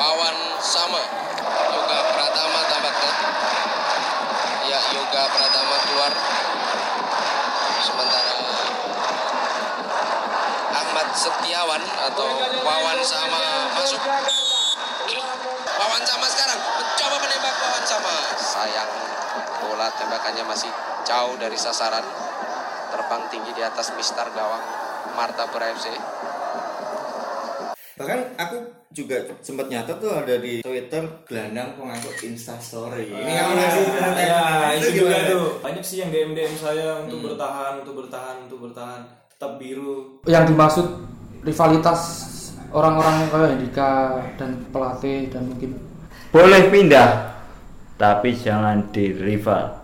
Wawan sama. Yoga Pratama tampaknya ya Yoga Pratama keluar. Sementara Ahmad Setiawan atau Wawan sama masuk. Wawan sama sekarang. Mencoba menembak Wawan sama. Sayang bola tembakannya masih jauh dari sasaran. Terbang tinggi di atas mistar gawang Marta FC bahkan aku juga sempat nyatet tuh ada di Twitter gelandang pengangkut Instastory ini kamu masih ya itu juga tuh. Banyak sih yang DM DM saya untuk bertahan untuk bertahan untuk bertahan. Tetap biru. Yang dimaksud rivalitas orang-orang kayak Dika dan pelatih dan mungkin Boleh pindah, tapi jangan di rival.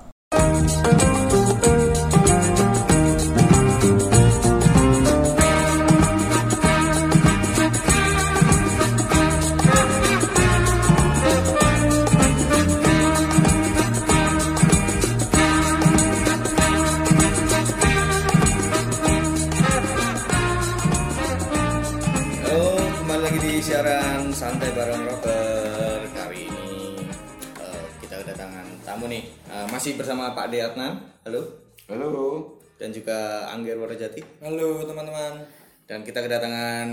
Warjati. Halo teman-teman. Dan kita kedatangan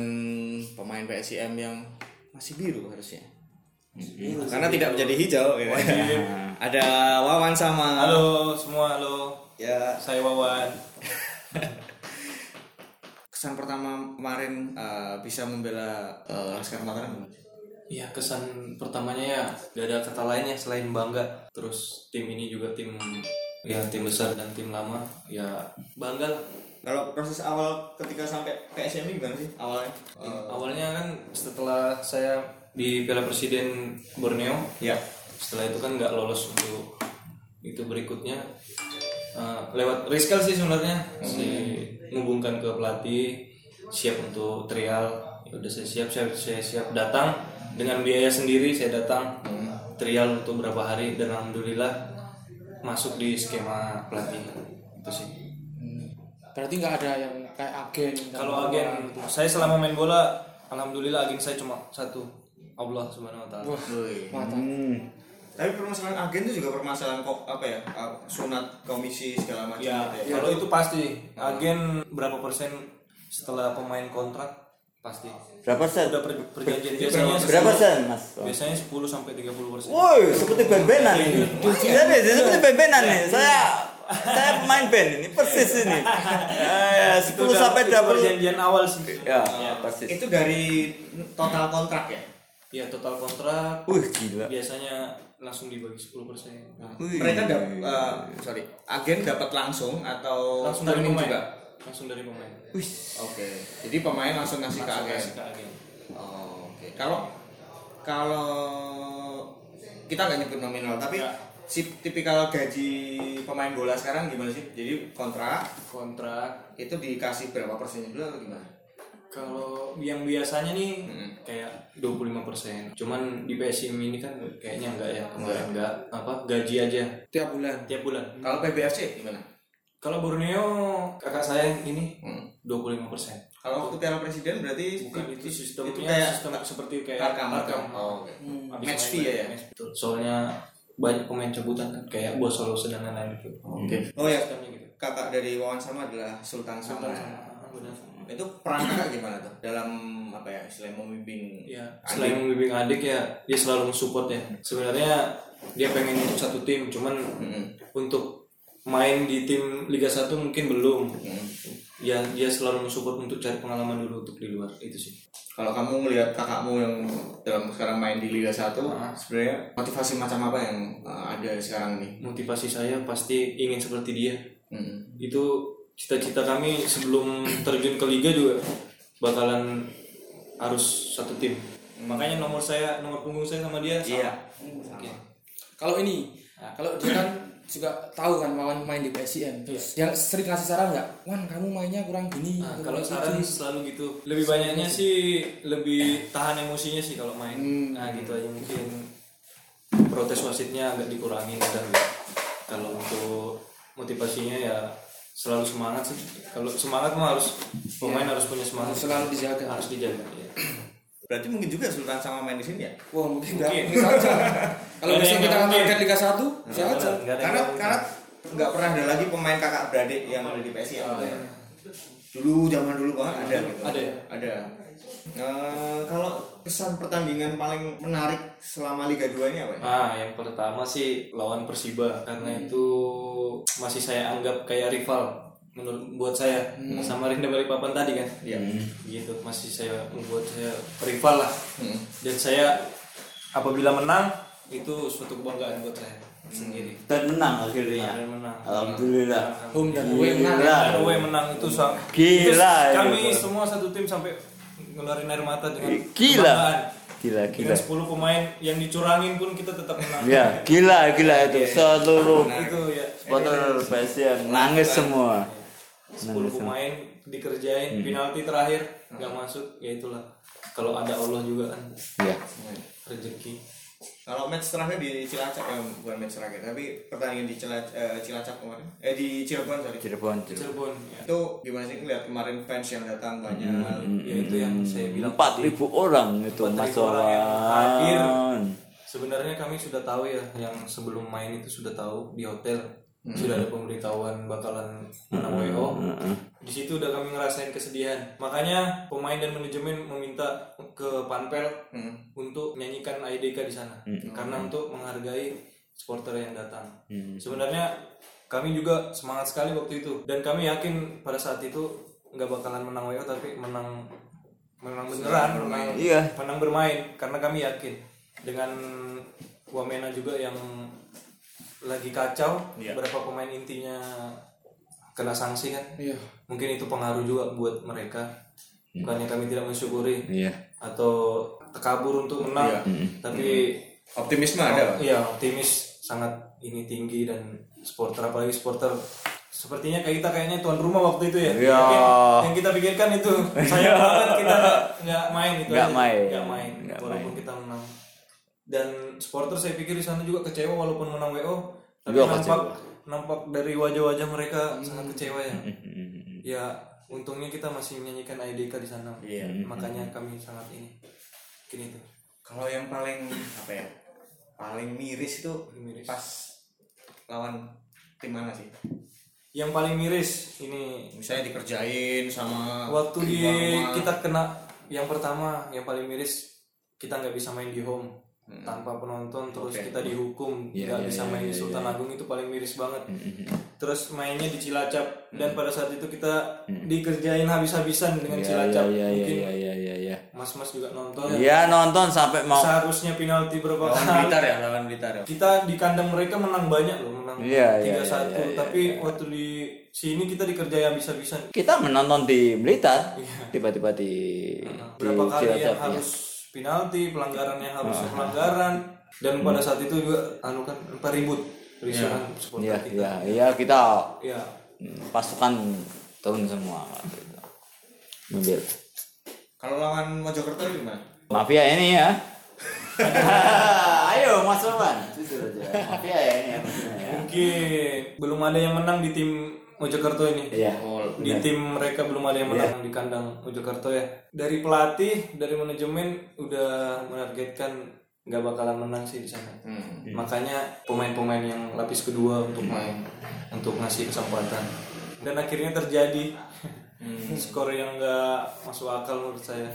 pemain PSIM yang masih biru harusnya. Karena tidak menjadi hijau. gitu. Ada Wawan sama. halo semua halo Ya, saya Wawan kesan pertama kemarin eh, bisa membela eh, Laskar Mataram. Iya kesan pertamanya ya gak ada kata lainnya selain bangga terus tim ini juga tim ya tim besar dan tim lama ya bangga lah Kalau proses awal ketika sampai PSIM ini gimana sih awalnya? awalnya kan setelah saya di Piala Presiden Borneo Ya. setelah itu kan nggak lolos untuk itu berikutnya. Eh, lewat Rizkel sih sebenarnya si menghubungkan ke pelatih siap untuk trial. Ya udah saya siap saya, saya siap datang. Dengan biaya sendiri saya datang trial untuk berapa hari dan alhamdulillah masuk di skema pelatih. Itu sih berarti nggak ada yang kayak agen kalau agen saya selama main bola alhamdulillah agen saya cuma satu Allah subhanahu wa taala wah mata Tapi permasalahan agen itu juga permasalahan kok apa ya? uh, sunat komisi segala macam Ya, gitu ya. kalau itu pasti. Agen berapa persen setelah pemain kontrak pasti. Berapa persen? Udah per- perjanjian biasanya Berapa 10 persen, Mas? Biasanya 10 sampai 30 persen. Woi, seperti band-bandan ini. Jadi, seperti band-bandan nih. Saya saya pemain band ini persis ini. Ya, 10 sampai 20. perjanjian awal sih. Ya, persis. itu dari total kontrak ya. Ya total kontrak Wih, gila. biasanya langsung dibagi 10 persen. Wih. Mereka dapat sorry, agen dapat langsung atau Langsung dari pemain. juga. Langsung dari pemain. Wih. Oke. Jadi pemain langsung ngasih ke Langsung agen. kasih ke agen. Oh, oke. Kalau kalau kita nggak nyebut nominal, tapi Ya. Si tipikal gaji pemain bola sekarang gimana sih? Jadi kontrak Kontrak itu dikasih berapa persen dulu atau gimana? kalau yang biasanya nih Hmm. kayak 25%. Cuman di PSIM ini kan kayaknya enggak ya, kemarin enggak apa gaji aja tiap bulan tiap bulan. Kalau PBFC gimana? Kalau Borneo kakak saya ini Hmm. 25%. Kalau waktu Piala Presiden berarti Bukan itu sistemnya itu kayak sistem seperti kayak Tarkam, Tarkam. Oh, oke. Habis Match fee ya, ya? Soalnya banyak pemain cabutan kan kayak Bos Solo dan lain-lain gitu. Oke. Oh ya, gitu. kakak dari Wawan sama adalah Sultan sama. Sultan sama ah, benar. Itu peran kakak gimana tuh dalam apa ya? Selain memimpin Ya, adik? selain membimbing adik ya dia selalu mensupport ya. Sebenarnya dia pengen untuk satu tim, cuman Mm-mm. untuk main di tim Liga 1 mungkin belum. Mm. Ya dia selalu mensupport untuk cari pengalaman dulu untuk di luar itu sih. Kalau kamu melihat kakakmu yang dalam sekarang main di Liga 1, Ah. sebenarnya motivasi macam apa yang uh, ada sekarang nih? Motivasi saya pasti ingin seperti dia. Mm. Itu cita-cita kami sebelum terjun ke liga juga bakalan harus satu tim. Makanya nomor saya, nomor punggung saya sama dia sama. Iya. Oke. kalau ini kalau dia kan juga tahu kan Wawan main di PSIM yang sering kasih saran nggak Wan kamu mainnya kurang gini Nah, kalau saran gini." selalu gitu. Lebih banyaknya sih lebih tahan emosinya sih kalau main. Nah, gitu aja mungkin protes wasitnya agak dikurangin udah gitu. Kalau untuk motivasinya ya selalu semangat sih. Kalau semangat mah harus pemain harus punya semangat. Harus selalu dijaga. Harus dijaga ya. Berarti mungkin juga Sultan sama main di sini ya? Wah mungkin nggak mungkin saja. Kalau yang kita target Liga 1 bisa aja. Karena karena nggak pernah ada lagi pemain kakak beradik yang ada di PSI ya. Dulu zaman dulu banget ada gitu. Ada ya? Ada. Eh, kalau kesan pertandingan paling menarik selama Liga 2 ini apa ya? Ah, yang pertama sih lawan Persiba karena itu masih saya anggap kayak rival menurut buat saya sama Rinda Balikpapan tadi kan. Iya. Gitu masih saya membuat saya rival lah. Hmm. Dan saya apabila menang itu suatu kebanggaan buat saya sendiri. Dan menang akhirnya. Dan menang. Alhamdulillah. Home dan away menang. Gila. Dan away menang itu sa- Gila, itu kami itu. semua satu tim sampai ngeluarin air mata dengan Gila. kebanggaan. Gila, gila. Dengan 10 pemain yang dicurangin pun kita tetap menang. Ya, gila, gila itu seluruh Itu ya. supporter PSM nangis semua. 10 pemain dikerjain penalti terakhir nggak masuk ya itulah kalau ada Allah juga kan Iya. rezeki Kalau match terakhir di Cilacap ya bukan match terakhir tapi pertandingan di Cilacap, Cilacap kemarin eh di Cirebon sorry. Cirebon, Cirebon. Cirebon ya. Itu gimana sih ngeliat kemarin fans yang datang banyak. ya itu yang saya bilang Empat ribu orang itu 4.000 Mas orang yang hadir. Wawan. sebenarnya kami sudah tahu ya yang sebelum main itu sudah tahu di hotel sudah ada pemberitahuan bakalan menang WO di situ udah kami ngerasain kesedihan. Makanya pemain dan manajemen meminta ke Panpel untuk menyanyikan IDK di sana. Karena untuk menghargai supporter yang datang. Sebenarnya kami juga semangat sekali waktu itu. Dan kami yakin pada saat itu nggak bakalan menang WO tapi menang menang beneran menang, Iya. menang bermain. Karena kami yakin dengan Wamena juga yang lagi kacau berapa pemain intinya kena sanksi kan? Iya. mungkin itu pengaruh juga buat mereka. Bukannya kami tidak mensyukuri. Iya. atau terkabur untuk menang tapi Optimisme ada. Iya optimis sangat ini tinggi dan supporter apalagi supporter. Sepertinya kayak kita kayaknya tuan rumah waktu itu ya. Iya. Yang kita pikirkan itu sayang banget kita nggak- main itu Nggak main. nggak main. Nggak walaupun kita menang dan supporter saya pikir di sana juga kecewa walaupun menang WO tapi Juga nampak kecewa. nampak dari wajah-wajah mereka sangat kecewa ya Hmm. ya untungnya kita masih menyanyikan IDK di sana Iya. makanya kami sangat ini mungkin itu Kalau yang paling apa ya? Paling miris itu miris. pas lawan tim mana sih? yang paling miris ini Misalnya dikerjain sama waktu di kita kena yang pertama yang paling miris kita nggak bisa main di home tanpa penonton terus Oke. kita dihukum Iya, nggak iya, bisa iya, main di iya, Sultan iya. Agung itu paling miris banget terus mainnya di Cilacap dan pada saat itu kita dikerjain habis-habisan dengan Iya, Cilacap iya, iya, mungkin iya, iya, iya, iya. mas-mas juga nonton Iya nonton sampai mau seharusnya penalti berapa lawan kali Blitar ya, lawan Blitar ya. kita di kandang mereka menang banyak loh menang Iya, tiga satu iya, iya, tapi waktu di sini kita dikerjain habis-habisan kita menonton di Blitar tiba-tiba di di Iya. berapa kali yang Cilacap ya. harus penalti pelanggaran yang harusnya pelanggaran dan pada saat itu juga anu kan empat ribut risukan Iya, supporter kita iya, iya kita ya mm, pasukan turun semua. Mobil. Kalau lawan Mojokerto gimana? Mafia ini ya. Ayo Mas Roman, jujur aja. Mafia ya ini ya. ya. mungkin belum ada yang menang di tim Mojokerto ini. Iya. di tim mereka belum ada yang menang di kandang Mojokerto ya. Dari pelatih dari manajemen udah menargetkan nggak bakalan menang sih di sana. Makanya pemain-pemain yang lapis kedua untuk main untuk ngasih kesempatan. Dan akhirnya terjadi. Skor yang nggak masuk akal menurut saya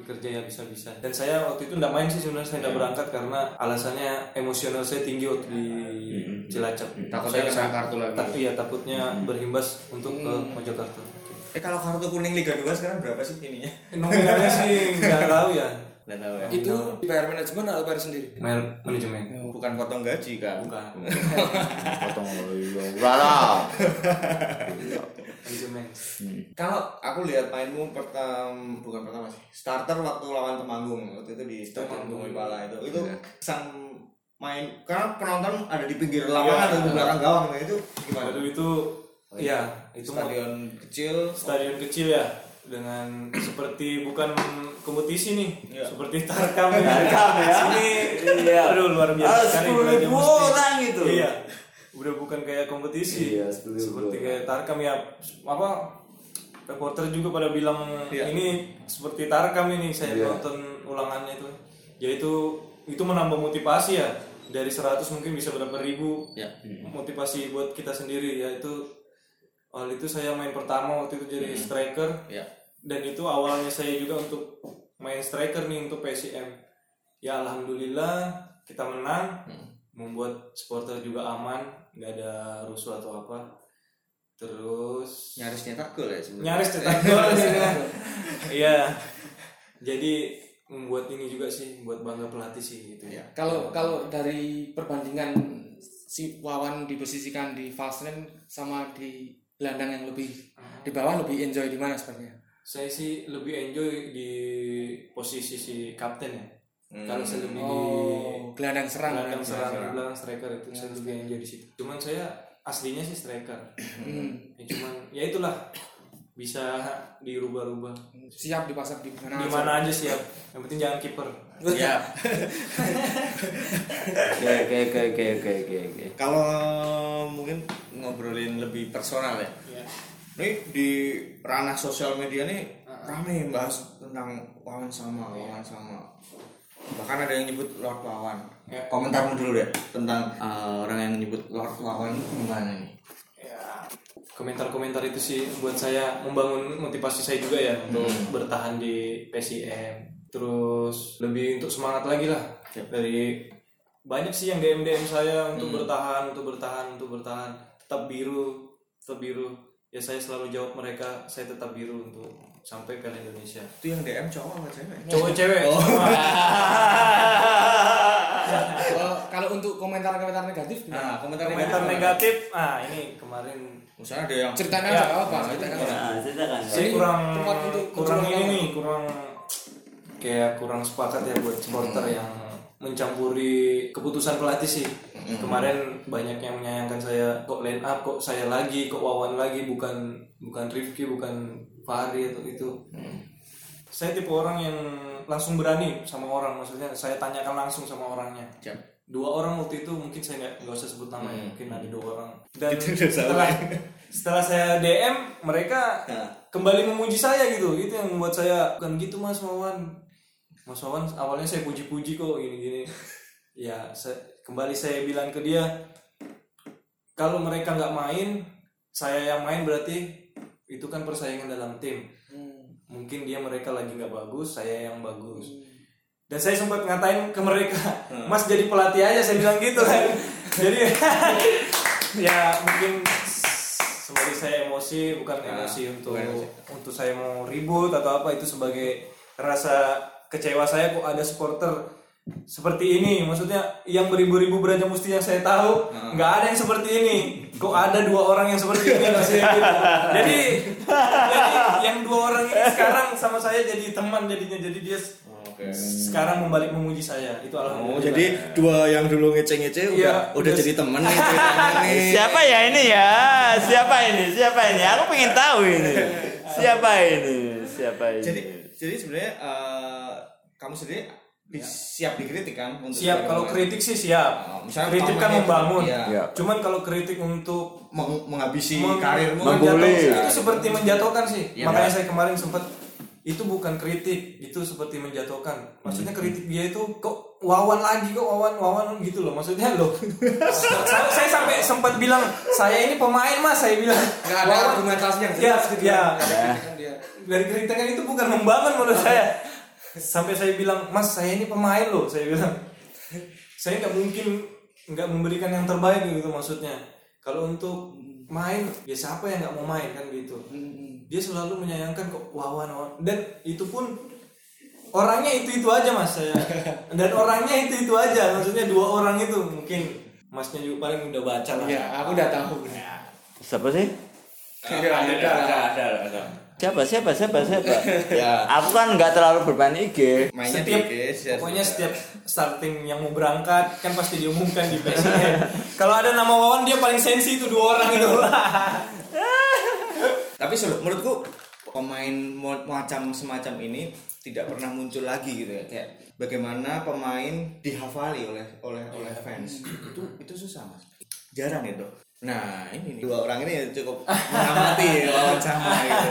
dikerjain habis-habisan dan saya waktu itu nggak main sih sebenarnya saya nggak berangkat karena alasannya emosional saya tinggi waktu di Cilacap Takutnya Saya- kena kartu lagi. tapi ya takutnya berimbas untuk ke Mojokerto Eh kalau kartu kuning Liga 2 sekarang berapa sih ininya? nominalnya sih nggak tahu ya Nggak tahu ya. Itu PR manajemen atau PR sendiri? Man- manajemen Bukan potong gaji kan? bukan Potong iya, udah lah. manajemen Kalau aku lihat mainmu pertama bukan pertama sih. Starter waktu lawan Temanggung waktu itu di Stadion Temanggung. Bumi Pala itu. Itu Iya. sang main karena penonton ada di pinggir lapangan atau di belakang gawang nah, itu gimana? Waduh itu ya itu mau- Stadion kecil stadion kecil ya dengan seperti bukan kompetisi nih Iya. seperti tarkam ya Tarkam ya. sini Iya. aduh luar biasa Ah, sekali 10.000 belajar mesti. orang itu. iya udah bukan kayak kompetisi Iya, 10.000 seperti orang. kayak tarkam ya apa reporter juga pada bilang Iya. ini seperti tarkam ini saya Iya. nonton ulangannya itu yaitu itu menambah motivasi ya dari 100 mungkin bisa berapa ribu Ya. motivasi buat kita sendiri yaitu awal itu saya main pertama waktu itu jadi striker Ya. dan itu awalnya saya juga untuk main striker nih untuk PSM ya alhamdulillah kita menang membuat supporter juga aman nggak ada rusuh atau apa. Terus Nyaris nyetak gol ya sebenarnya. nyaris cetak gol iya. Jadi membuat ini juga sih buat bangga pelatih sih gitu ya. Kalau kalau dari perbandingan si Wawan diposisikan di false nine sama di gelandang yang lebih di bawah lebih enjoy di mana sebenarnya? saya sih lebih enjoy di posisi si kapten ya kalau saya lebih di Oh, gelandang serang. belakang berarti. serang belakang striker itu saya lebih enjoy di situ cuman saya aslinya sih striker Hmm. ya cuman ya itulah bisa dirubah-rubah Siap dipasang di mana? di aja. mana aja siap yang penting jangan kiper Ya. Oke oke oke oke oke oke. Kalau mungkin ngobrolin lebih personal ya. Ini di ranah sosial media nih rame bahas tentang Wawan sama Wawan sama. Bahkan ada yang nyebut Lord Wawan. Ya. Komentarmu dulu deh tentang uh, orang yang nyebut Lord Wawan gimana nih? ya komentar-komentar itu sih buat saya membangun motivasi saya juga ya untuk bertahan di PSIM terus lebih untuk semangat lagi lah dari banyak sih yang DM DM saya untuk bertahan untuk bertahan untuk bertahan tetap biru tetap biru ya saya selalu jawab mereka saya tetap biru untuk sampai Piala Indonesia Itu yang DM cowok apa cewek? cowok cewek Kalau kalau untuk komentar-komentar negatif gimana? Nah, komentar komentar negatif ah ini kemarin Misalnya ada yang Ceritanya Ya. apa-apa. Nah, ceritakan. saya kurang tempat untuk kurang ini nih kurang kayak kurang sepakat ya buat supporter yang mencampuri keputusan pelatih sih kemarin banyak yang menyayangkan saya kok line up? Kok saya lagi? Kok Wawan lagi? Bukan bukan Rifki bukan Fahri atau itu saya tipe orang yang langsung berani sama orang maksudnya saya tanyakan langsung sama orangnya. Siap. dua orang waktu itu mungkin saya nggak nggak usah sebut nama ya mungkin ada dua orang. Dan Itu udah salah. setelah setelah saya DM mereka Nah. kembali memuji saya gitu. Itu yang membuat saya bukan gitu mas Wawan. Mas Wawan awalnya saya puji-puji kok gini-gini ya saya, kembali saya bilang ke dia kalau mereka nggak main saya yang main berarti itu kan persaingan dalam tim. Mungkin dia mereka lagi nggak bagus saya yang bagus. Dan saya sempat ngatain ke mereka mas jadi pelatih aja saya bilang gitu kan. Jadi ya mungkin sebagai saya emosi bukan emosi untuk bukan emosi. untuk saya mau ribut atau apa itu sebagai rasa kecewa saya kok ada supporter seperti ini maksudnya yang beribu-ribu beraja musti yang saya tahu nggak ada yang seperti ini kok ada dua orang yang seperti ini masih gitu. jadi jadi yang dua orang ini sekarang sama saya jadi teman jadinya jadi dia Oke. sekarang membalik memuji saya itu alhamdulillah Oh, jadi dua yang dulu ngece-ngece udah Iya, udah udah- jadi nih nih. Siapa ya ini ya? Siapa ini? Siapa ini? Aku pengen tahu ini. Siapa ini? Siapa ini? Jadi jadi sebenarnya eh, kamu sendiri di- siap dikritik kan untuk siap kalau kritik sih siap. Oh, misalnya kritik kan membangun. Iya. Iya. cuman kalau kritik untuk meng- menghabisi meng- karirmu menjatuh- itu seperti menjatuhkan sih. Iya, makanya Pak. saya kemarin sempat itu bukan kritik itu seperti menjatuhkan. Maksudnya kritik dia itu kok wawan lagi kok wawan wawan gitu loh. Maksudnya loh saya, saya sampai sempat bilang saya ini pemain mas. Saya bilang Nggak ada Wawan- argumentasi yang ya, ya. Dia. dari kritikan itu bukan membangun menurut saya sampai saya bilang mas saya ini pemain loh saya bilang. Saya nggak mungkin nggak memberikan yang terbaik gitu maksudnya. Kalau untuk main ya siapa yang nggak mau main kan gitu. Dia selalu menyayangkan kok wawan wawan. Dan itu pun orangnya itu itu aja mas saya. Dan orangnya itu itu aja maksudnya dua orang itu mungkin. Masnya juga paling udah baca lah. Ya, aku udah tahu. Siapa sih? Iya, ada ada ada ada. Siapa? Siapa? Siapa? Siapa? Ya. Aku kan nggak terlalu bermain IG. Mainnya setiap di IG, share- pokoknya setiap starting yang mau berangkat kan pasti diumumkan di PSN kalau ada nama Wawan dia paling sensi itu dua orang itu Tapi menurutku pemain macam semacam ini tidak pernah muncul lagi gitu ya. Kayak bagaimana pemain dihafali oleh oleh oleh fans. itu itu susah, Mas. Jarang itu. Nah, ini nih, dua orang ini cukup mengamati lawan sama gitu.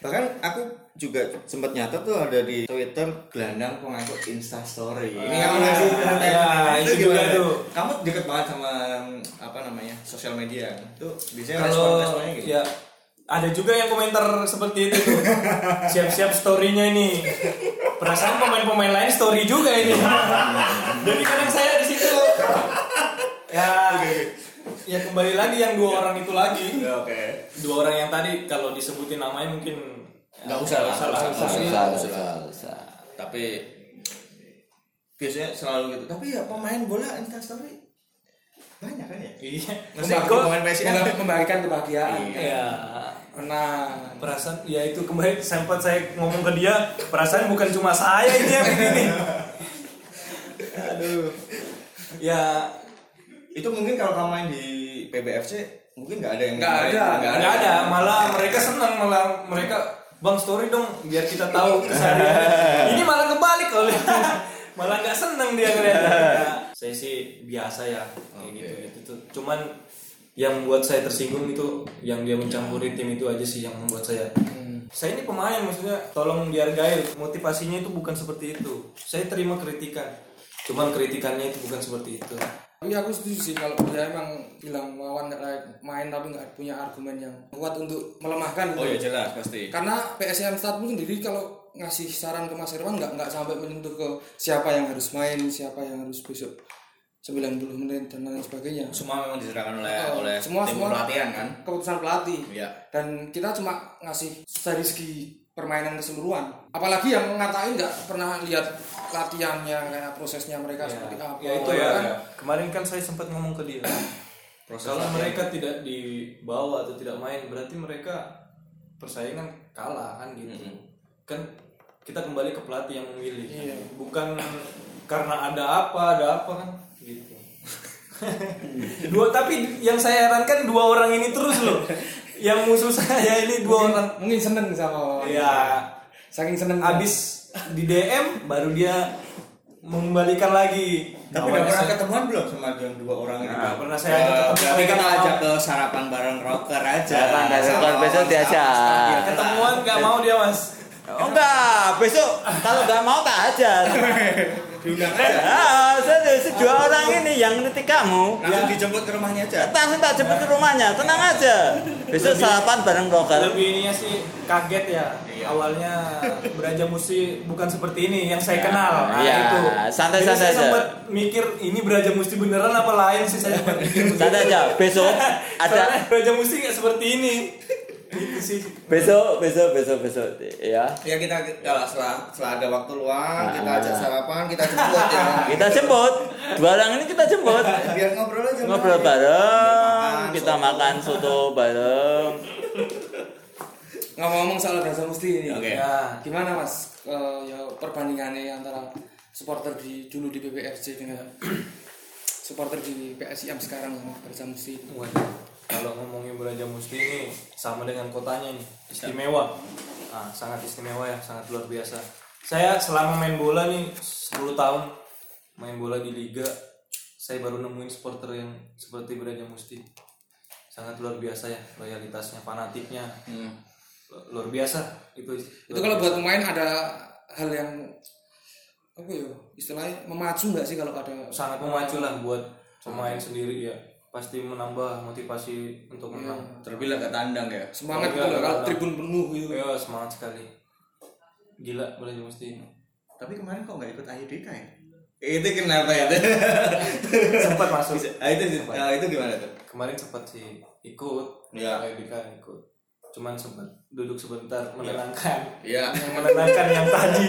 Bahkan aku juga sempat nyata tuh ada di Twitter gelandang pengangkut Insta Story. Ini kamu ngasih ya, itu juga gimana? tuh. Kamu deket banget sama apa namanya sosial media. Tuh biasanya kalau respon-responnya gitu. ya ada juga yang komentar seperti itu tuh siap-siap storynya ini perasaan pemain-pemain lain story juga ini jadi kadang saya di situ ya ya kembali lagi yang dua orang itu lagi Ya, Oke. dua orang yang tadi kalau disebutin namanya mungkin ya, Nggak usah lah, nggak nggak usah. usah. Usah, usah, usah. Tapi biasanya selalu gitu. Tapi ya pemain bola Insta Story banyak kan ya? iya Maksudnya pemain PSIS Memba- membagikan kebahagiaan ya nah perasaan ya itu kembali sempat saya ngomong ke dia perasaan bukan cuma saya ini yang begini aduh ya Itu mungkin kalau kamu main di PBFC mungkin nggak ada yang Nggak ada. nggak nggak ada. malah mereka senang malah mereka bang story dong biar kita tahu ini malah kebalik oleh malah nggak seneng dia ngeliatnya Ya, saya sih biasa ya kayak gitu gitu tuh. Cuman yang membuat saya tersinggung itu yang dia mencampuri tim itu aja sih yang membuat saya. Saya ini pemain maksudnya tolong dihargai. Motivasinya itu bukan seperti itu. Saya terima kritikan. Cuman kritikannya itu bukan seperti itu tapi aku setuju sih kalau dia emang bilang Wawan nggak main tapi nggak punya argumen yang kuat untuk melemahkan Oh ya jelas pasti. karena PSM Start pun sendiri kalau ngasih saran ke Mas Irwan nggak nggak sampai menyentuh ke siapa yang harus main siapa yang harus besok 90 menit dan lain sebagainya Semua memang diserahkan oleh Oh, oleh semua tim semua pelatihan kan? keputusan pelatih Iya. dan kita cuma ngasih dari segi permainan keseluruhan apalagi yang ngatain nggak pernah lihat latihannya kayak prosesnya mereka seperti apa ya itu kan? ya. Kemarin kan saya sempat ngomong ke dia. Kalau mereka tidak dibawa atau tidak main berarti mereka persaingan kalah kan gitu. Kan kita kembali ke pelatih yang memilih Iya. bukan karena ada apa ada apa kan? Gitu. Dua tapi yang saya herankan dua orang ini terus loh. Yang musuh saya ini dua orang. mungkin seneng sama ya saking seneng abis di DM baru dia mengembalikan lagi Tapi udah pernah ketemuan belum sama yang dua orang? Nah, pernah saya ajak ketemu, Berarti mereka kita ajak ke sarapan bareng rocker aja. Sarapan besok lawan diajak. ketemuan nggak mau dia mas Oh enggak, besok kalau enggak mau tak ajar. Diundang aja. Ah, saya dua orang ini yang netik kamu. Langsung dijemput ke rumahnya aja. Langsung tak jemput ke rumahnya, tenang aja. Besok sarapan bareng broker. lebih ininya sih kaget ya awalnya Beraja Musti bukan seperti ini yang saya kenal nah, Iya, itu santai-santai saya aja. sempat mikir ini Beraja Musti beneran apa lain sih saya sempat mikir Santai aja, besok ada Beraja Musti nggak seperti ini itu sih besok besok besok besok ya. Ya kita kalau setelah setelah ada waktu luang Nah. kita ajak sarapan kita jemput ya. Kita jemput. Dua orang ini kita jemput. Biar ngobrol aja. Ngobrol bareng, Makan kita soto. makan soto bareng. ngomong-ngomong soal Gaza Musti ini Oke. ya gimana mas Eh, ya perbandingannya antara supporter di dulu di BBFC dengan supporter di PSIM sekarang Gaza Musti Waduh, kalau ngomongin Beraja Musti ini sama dengan kotanya nih, istimewa. Ah, sangat istimewa ya, sangat luar biasa. Saya selama main bola nih 10 tahun main bola di liga, saya baru nemuin supporter yang seperti Beraja Musti. Sangat luar biasa ya, loyalitasnya, fanatiknya. Lu- Luar biasa itu. itu kalau buat pemain ada hal yang apa ya istilahnya memacu nggak sih kalau ada sangat memacu lah buat pemain sendiri ya. Pasti menambah motivasi untuk menang. Terlebih lah tandang ya. semangat Iya, gitu loh, kalau ada. tribun penuh gitu Ya semangat sekali. Gila Musti ini. Tapi kemarin kok nggak ikut IDK ya? Itu kenapa ya? sempat masuk Ah, itu ah, itu gimana tuh? kemarin sempat sih ikut Iya. Edika ikut cuman sempat duduk sebentar menenangkan Iya. yang menenangkan yang tadi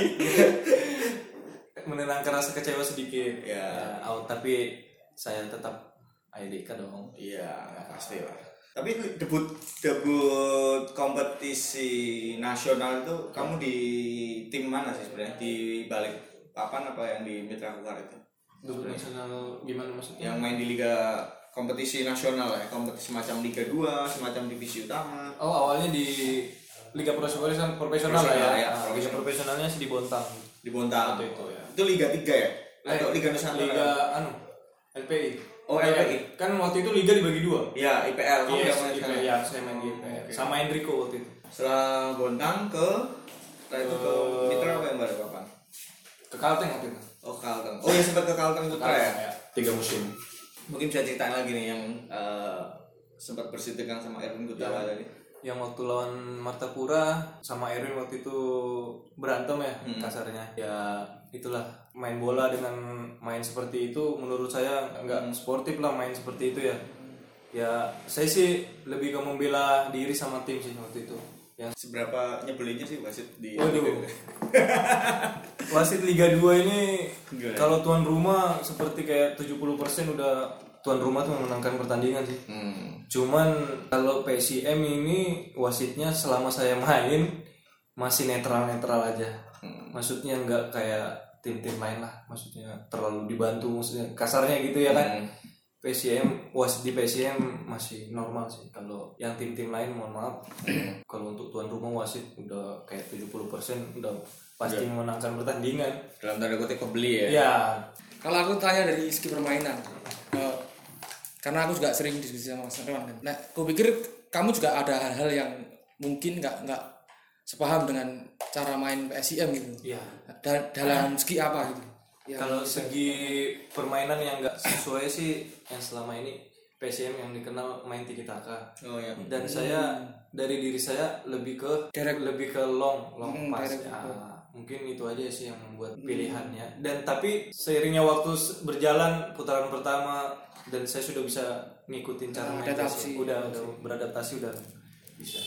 menenangkan rasa kecewa sedikit Ya. out tapi saya tetap Edika dong Iya, pasti lah. Tapi itu debut debut kompetisi nasional itu kamu di tim mana sih sebenarnya? Di balik papan apa yang di Mitra Kukar itu? dulu nasional gimana maksudnya Yang main di liga kompetisi nasional ya, kompetisi semacam Liga 2, semacam divisi utama. oh awalnya di liga profesional profesional lah ya, ya, Ah, liga profesional. profesionalnya sih di Bontang Di Bontang. Waktu itu, ya. Itu Liga 3 ya? Atau Eh, Liga Nusantara? liga anu LPI Oh, LPI. kan waktu itu liga dibagi dua Ya, IPL. Kamu Yes, yang main IPL, sekarang? ya, saya main di IPL. Sama Enrico waktu itu. Setelah Bontang ke Nah, itu ke Mitra apa yang baru kapan? ke Kalteng waktu itu Oh Kalteng. Oh ya sempat ke Kalteng Putra ya. tiga musim Mungkin bisa ceritain lagi nih yang eh, sempat bersitekan sama Erwin Gutawa tadi. Yang waktu lawan Martapura sama Erwin waktu itu berantem ya kasarnya. Ya itulah. Main bola dengan main seperti itu menurut saya nggak sportif lah main seperti itu ya. Ya saya sih lebih ke membela diri sama tim sih waktu itu. Yang Seberapa nyebelinnya sih wasit di Waduh. wasit Liga 2 ini kalau tuan rumah seperti kayak 70% udah tuan rumah tuh memenangkan pertandingan sih Hmm. Cuman kalau PSIM ini wasitnya selama saya main masih netral-netral aja. Maksudnya nggak kayak tim-tim lain lah. Maksudnya terlalu dibantu maksudnya kasarnya gitu ya kan. PSIM wasit di PSIM masih normal sih. Kalau yang tim-tim lain mohon maaf. kalau untuk tuan rumah wasit udah kayak 70% udah pasti memenangkan pertandingan. Dalam tanda kutip kebeli ya. Ya, Kalau aku tanya dari segi permainan, karena aku juga sering diskusi sama Mas Rewan kan. Nah, aku pikir kamu juga ada hal-hal yang mungkin nggak nggak sepaham dengan cara main PSIM gitu. ya. Da- dalam segi apa gitu? Ya, Kalau segi permainan yang nggak sesuai sih yang selama ini PSM yang dikenal main tiki taka. Oh ya. Dan saya dari diri saya lebih ke Direct. lebih ke long long Hmm, pass. direct. Ya, mungkin itu aja sih yang membuat pilihannya. Dan tapi seiringnya waktu berjalan putaran pertama dan saya sudah bisa ngikutin cara main. PSM. Udah, udah beradaptasi udah bisa.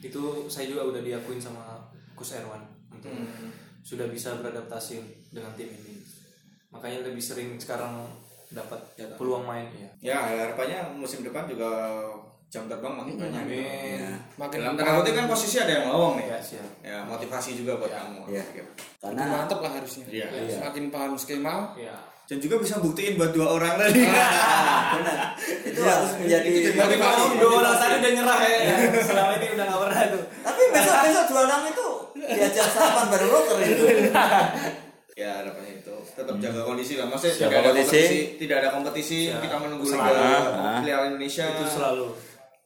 Itu saya juga udah diakuin sama Kus Erwan untuk sudah bisa beradaptasi dengan tim ini. Makanya lebih sering sekarang dapat peluang main ya. Ya harapannya musim depan juga jam terbang makin banyak. Amin. makin Dalam tanda kutip kan posisi ada yang lowong nih. Ya, siap. Ya motivasi juga buat kamu. Iya. makin Karena mantep lah harusnya. Iya. Semakin paham skema, Ya. Dan juga bisa buktiin buat dua orang tadi. benar itu harus menjadi Tapi kalau dua orang tadi udah nyerah ya. Selama ini udah nggak pernah tuh. tapi besok besok dua orang itu diajak sarapan bareng rocker itu ya harapannya itu tetap jaga kondisi lah. Maksudnya Jaga tidak ada kondisi. kompetisi, tidak ada kompetisi. Kita menunggu Liga Ah. Piala Indonesia. Itu selalu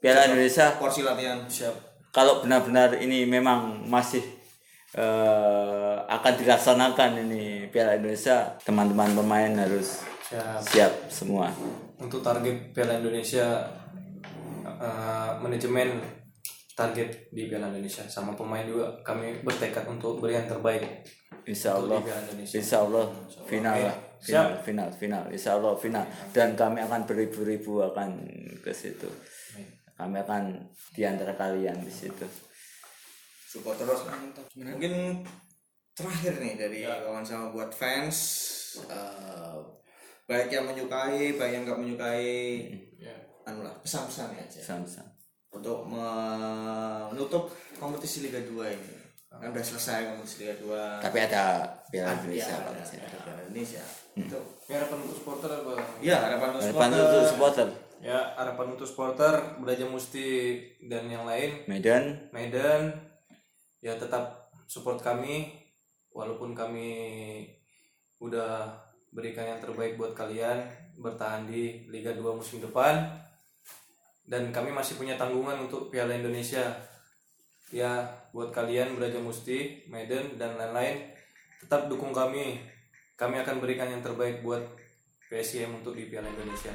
Piala Indonesia porsi latihan. siap. kalau benar-benar ini memang masih eh, akan dilaksanakan ini Piala Indonesia teman-teman pemain harus Siap. siap semua Untuk target Piala Indonesia eh, manajemen target di Piala Indonesia sama pemain juga kami bertekad untuk beri yang terbaik Insya Allah. Insya Allah final lah final siap. final final Insya Allah final dan kami akan beribu-ribu akan ke situ kami akan di antara kalian di situ Support terus. Mungkin terakhir nih dari kawan sama buat fans. eh, baik yang menyukai, baik yang nggak menyukai. Anu lah pesan-pesan ya aja. sama-sama untuk menutup kompetisi Liga 2 ini. Kan udah selesai kompetisi Liga 2. tapi ada Piala Ada, Indonesia ada, Pak. ada Piala Indonesia. Itu. Ya, harapan untuk supporter apa? Iya, harapan untuk Harapan supporter. untuk supporter Ya, harapan untuk supporter, Belajar Musti dan yang lain. Medan. Medan. Ya tetap support kami walaupun kami udah berikan yang terbaik buat kalian bertahan di Liga 2 musim depan. Dan kami masih punya tanggungan untuk Piala Indonesia. Ya buat kalian Beraja Musti, Medan dan lain-lain tetap dukung kami. Kami akan berikan yang terbaik buat PSIM untuk di Piala Indonesia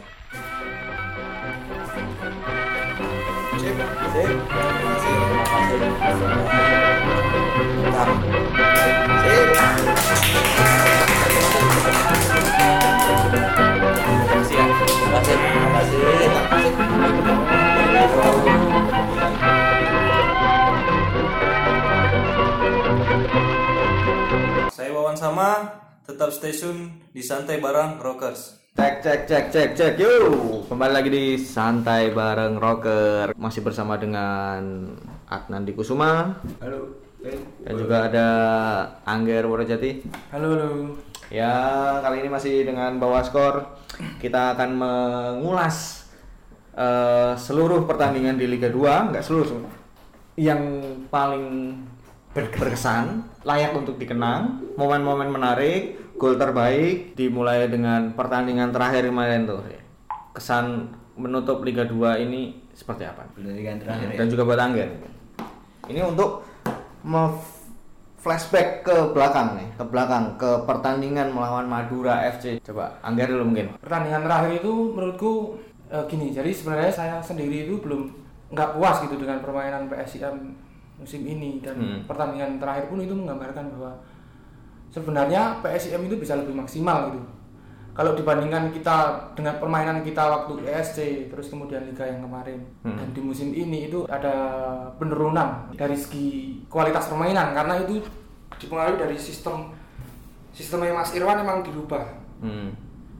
saya Wawan Sama tetap stay tune di Santai Barang Rockers. Cek cek cek cek cek yuk kembali lagi di santai bareng rocker masih bersama dengan Adnan di Kusuma. Halo. dan juga ada Angger Wurojati halo halo. ya kali ini masih dengan bawa skor. Kita akan mengulas eh, seluruh pertandingan di Liga 2 nggak seluruh yang paling ber- berkesan layak untuk dikenang momen-momen menarik gol terbaik dimulai dengan pertandingan terakhir kemarin tuh kesan menutup Liga 2 ini seperti apa Pertandingan terakhir ya. dan juga buat Angger ini untuk me- flashback ke belakang nih, ke belakang ke pertandingan melawan Madura FC. Coba Angger dulu mungkin. pertandingan terakhir itu menurutku eh, gini jadi sebenarnya saya sendiri itu belum nggak puas gitu dengan permainan PSIM musim ini dan Hmm. pertandingan terakhir pun itu menggambarkan bahwa sebenarnya PSIM itu bisa lebih maksimal gitu kalau dibandingkan kita dengan permainan kita waktu ESC terus kemudian liga yang kemarin Hmm. dan di musim ini itu ada penurunan dari segi kualitas permainan karena itu dipengaruhi dari sistem sistemnya Mas Irwan memang dirubah Hmm.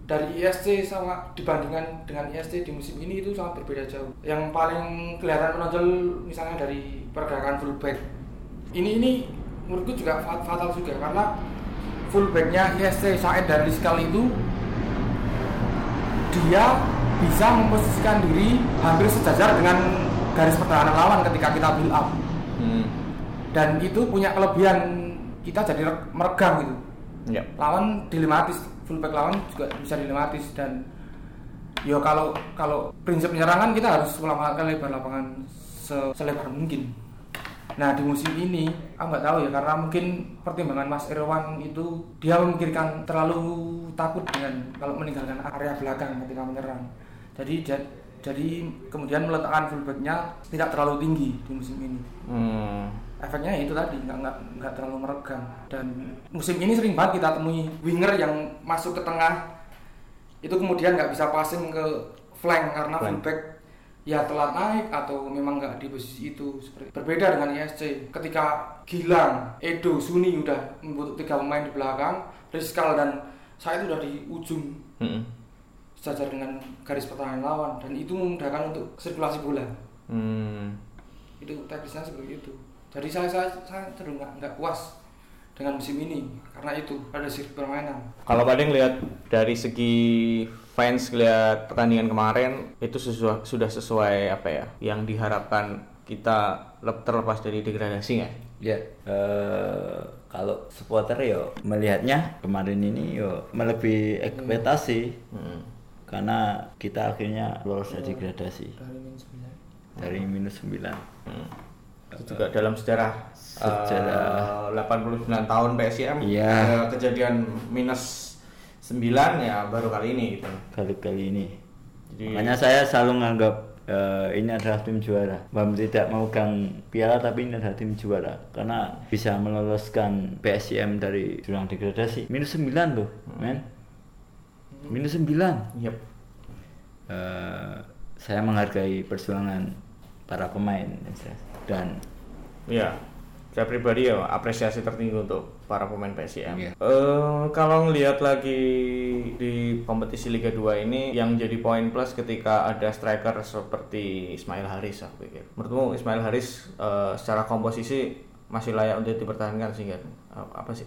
Dari ISC sama dibandingkan dengan ISC di musim ini itu sangat berbeda jauh. Yang paling kelihatan menonjol misalnya dari pergerakan fullback. Ini ini menurutku juga fat- fatal juga karena fullbacknya ISC Said dan Rizkal itu dia bisa memposisikan diri hampir sejajar dengan garis pertahanan lawan ketika kita build up Hmm. dan itu punya kelebihan kita jadi re- meregang gitu Ya. lawan dilematis fullback lawan juga bisa dilematis dan yo kalau kalau prinsip penyerangan kita harus memanfaatkan lebar lapangan se- selebar mungkin. Nah di musim ini aku nggak tahu ya karena mungkin pertimbangan Mas Irwan itu dia memikirkan terlalu takut dengan kalau meninggalkan area belakang ketika menyerang. Jadi ja- jadi kemudian meletakkan fullbacknya tidak terlalu tinggi di musim ini. Hmm. Efeknya itu tadi nggak nggak nggak terlalu meregang. Dan musim ini sering banget kita temui winger yang masuk ke tengah itu kemudian nggak bisa passing ke flank karena Flank. fullback ya telat naik atau memang nggak di posisi itu. Seperti berbeda dengan ISC ketika Gilang, Edo, Suni udah membutuhkan tiga pemain di belakang Rizkal dan saya itu udah di ujung. Hmm. sejajar dengan garis pertahanan lawan. Dan itu memudahkan untuk sirkulasi bola. Hmm. itu teknisnya seperti itu jadi saya saya, saya cenderung nggak nggak puas dengan musim ini karena itu ada sirkuit permainan Kalau Padeng lihat dari segi fans lihat pertandingan kemarin itu sesuai, sudah sesuai apa ya yang diharapkan kita lep- terlepas dari degradasi nggak? Ya, eh, kalau supporter yo melihatnya kemarin ini yo melebihi ekspektasi Hmm. karena kita akhirnya lolos dari degradasi dari minus 9 dari minus 9 Hmm. Itu juga dalam sejarah, Sejarah. eh, 89 tahun PSIM Iya. eh, kejadian minus 9 ya baru kali ini gitu. kali-kali ini. Jadi- Makanya saya selalu menganggap eh, ini adalah tim juara. Bam tidak memegang piala tapi ini adalah tim juara karena bisa meloloskan PSIM dari jurang degradasi. Minus 9 loh, men. Minus 9. Yep. Eh, saya menghargai perjuangan para pemain dan Iya, saya pribadi ya apresiasi tertinggi untuk para pemain PSIM. Iya. Eh, kalau ngelihat lagi di kompetisi Liga 2 ini yang jadi poin plus ketika ada striker seperti Ismail Haris aku pikir. Menurutmu Ismail Haris eh, secara komposisi masih layak untuk dipertahankan sih kan? Apa sih?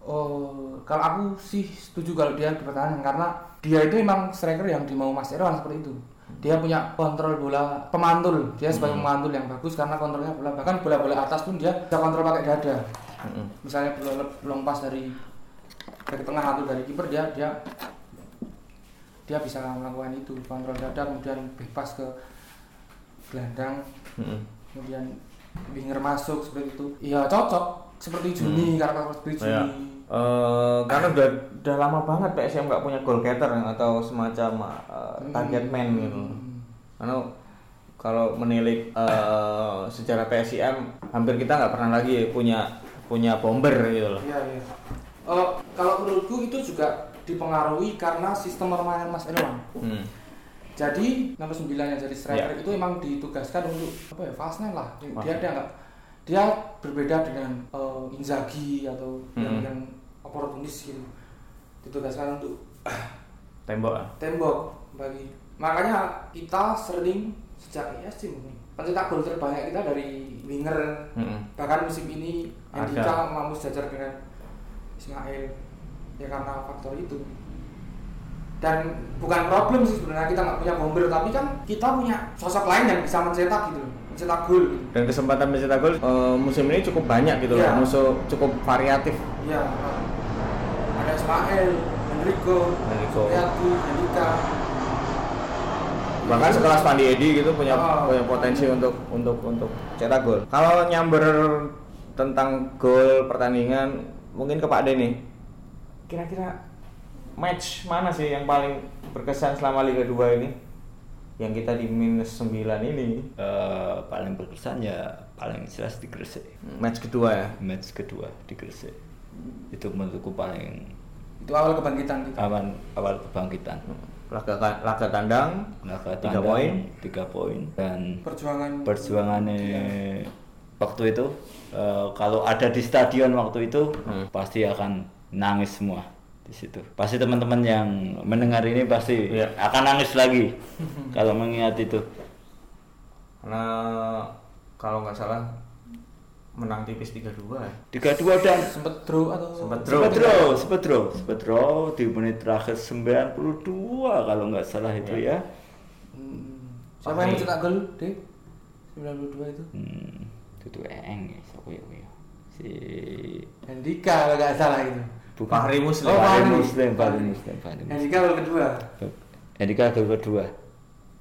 oh kalau aku sih setuju kalau dia dipertahankan karena dia itu memang striker yang dimau Mas Irwan seperti itu dia punya kontrol bola pemantul. Dia sebagai pemantul yang bagus karena kontrolnya bola. Bahkan bola-bola atas pun dia bisa kontrol pakai dada. Mm-mm. misalnya bola long pass dari dari tengah atau dari kiper dia dia dia bisa melakukan itu. Kontrol dada kemudian bebas ke gelandang Mm-mm. kemudian winger masuk seperti itu. Iya cocok seperti Juni karakter seperti Ya. Juni Eh, karena udah udah lama banget PSM nggak punya goal getter atau semacam eh, target man gitu. Karena kalau menilik eh, sejarah PSIM hampir kita nggak pernah lagi punya punya bomber gitu loh. Iya, iya. Eh, kalau menurutku itu juga dipengaruhi karena sistem permainan Mas Irwan. Hmm. Jadi nomor 9 yang jadi striker Iya. itu emang ditugaskan untuk apa ya fast lah. Dia dia nggak dia berbeda dengan eh, Inzaghi atau yang Hmm. yang oportunis gitu. Ditugaskan untuk Tembok. ah. tembok bagi makanya kita sering sejak ISC mungkin pencetak gol terbanyak kita dari winger Mm-mm. bahkan musim ini. Andika mampu sejajar dengan Ismail ya karena faktor itu dan bukan problem sih sebenarnya kita nggak punya bomber tapi kan kita punya sosok lain yang bisa mencetak gitu loh, mencetak gol gitu. Dan kesempatan mencetak gol eh, musim ini cukup banyak gitu Iya. loh. Musuh cukup variatif. ya ada Ismail Enrico Enrico. Supriyadi Andika Bahkan sekelas Pandi Edi gitu punya Oh. punya potensi untuk untuk untuk cetak gol. Kalau nyamber tentang gol pertandingan mungkin ke Pak Deni. Kira-kira match mana sih yang paling berkesan selama Liga 2 ini? Yang kita di minus 9 ini. Eh, paling berkesan ya paling jelas di Gresik. Match kedua ya. Match kedua di Gresik. Itu menurutku paling Itu awal kebangkitan kita. aman awal kebangkitan. Laga laga tandang Laga Tiga poin. tiga poin dan Perjuangan perjuangannya waktu itu eh, kalau ada di stadion waktu itu Hmm. pasti akan nangis semua di situ. Pasti teman-teman yang mendengar ini pasti Iya. akan nangis lagi kalau mengingat itu. karena kalau nggak salah menang tipis 3-2 ya. Tiga dua dan sempet draw atau Sempet draw. Sempat draw, sempat draw, sempat draw di menit terakhir 92 kalau nggak salah itu ya. Hmm. Siapa yang mencetak gol, Dek? 92 itu. Hmm, itu tuh eng ya, siapa ya, ya. Si Hendika kalau nggak salah itu. Bukan Fahri Muslim. Oh, Fahri. Muslim, Fahri Muslim, Fahri Muslim. Hendika gol kedua. Hendika gol kedua.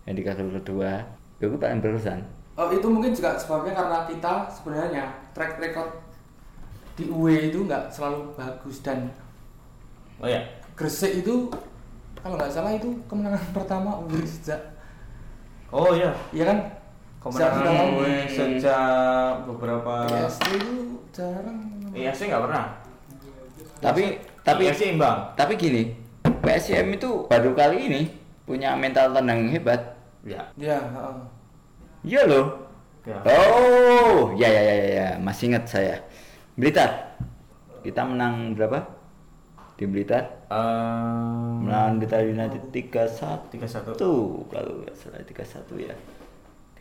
Hendika gol kedua. Itu paling berkesan. Oh itu mungkin juga sebabnya karena kita sebenarnya track record di UE itu nggak selalu bagus dan Oh ya. Gresik itu kalau nggak salah itu kemenangan pertama UE sejak Oh iya. ya kan Kemenangan Sejak gue sejak beberapa PSD itu jarang Iya sih nggak pernah. Tapi tapi Iya sih imbang. tapi gini, PSM itu baru kali ini punya mental tenang hebat. Ya. ya heeh. Iya loh. Ya. Oh, ya ya ya ya, ya. masih ingat saya. Blitar. Kita menang berapa? Di Blitar. Eh, Melawan Blitar United 3-1. 3-1. Tuh, kalau nggak salah 3-1 ya.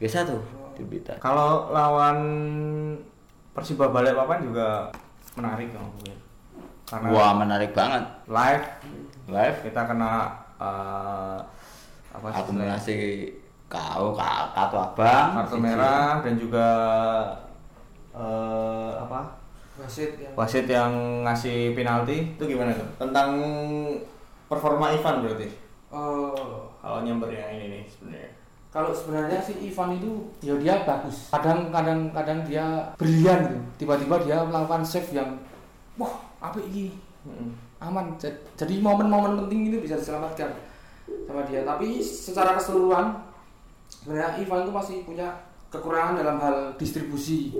3-1 di Blitar. Kalau lawan Persiba Balikpapan juga menarik kalau gue. Karena Wah, menarik banget. live. Live? Kita kena eh, apa sih akumulasi kau kakak atau abang. Kartu merah dan juga eh, apa? Wasit yang wasit yang ngasih penalti. Itu gimana tuh? Tentang performa Ivan berarti? Eh, kalau nyambernya ini nih sebenarnya. Kalau sebenarnya si Ivan itu ya dia bagus. Kadang kadang kadang dia brilian gitu. Tiba-tiba dia melakukan save yang wah apa ini aman. Ja- jadi momen-momen penting itu bisa diselamatkan sama dia. Tapi secara keseluruhan sebenarnya Ivan itu masih punya kekurangan dalam hal distribusi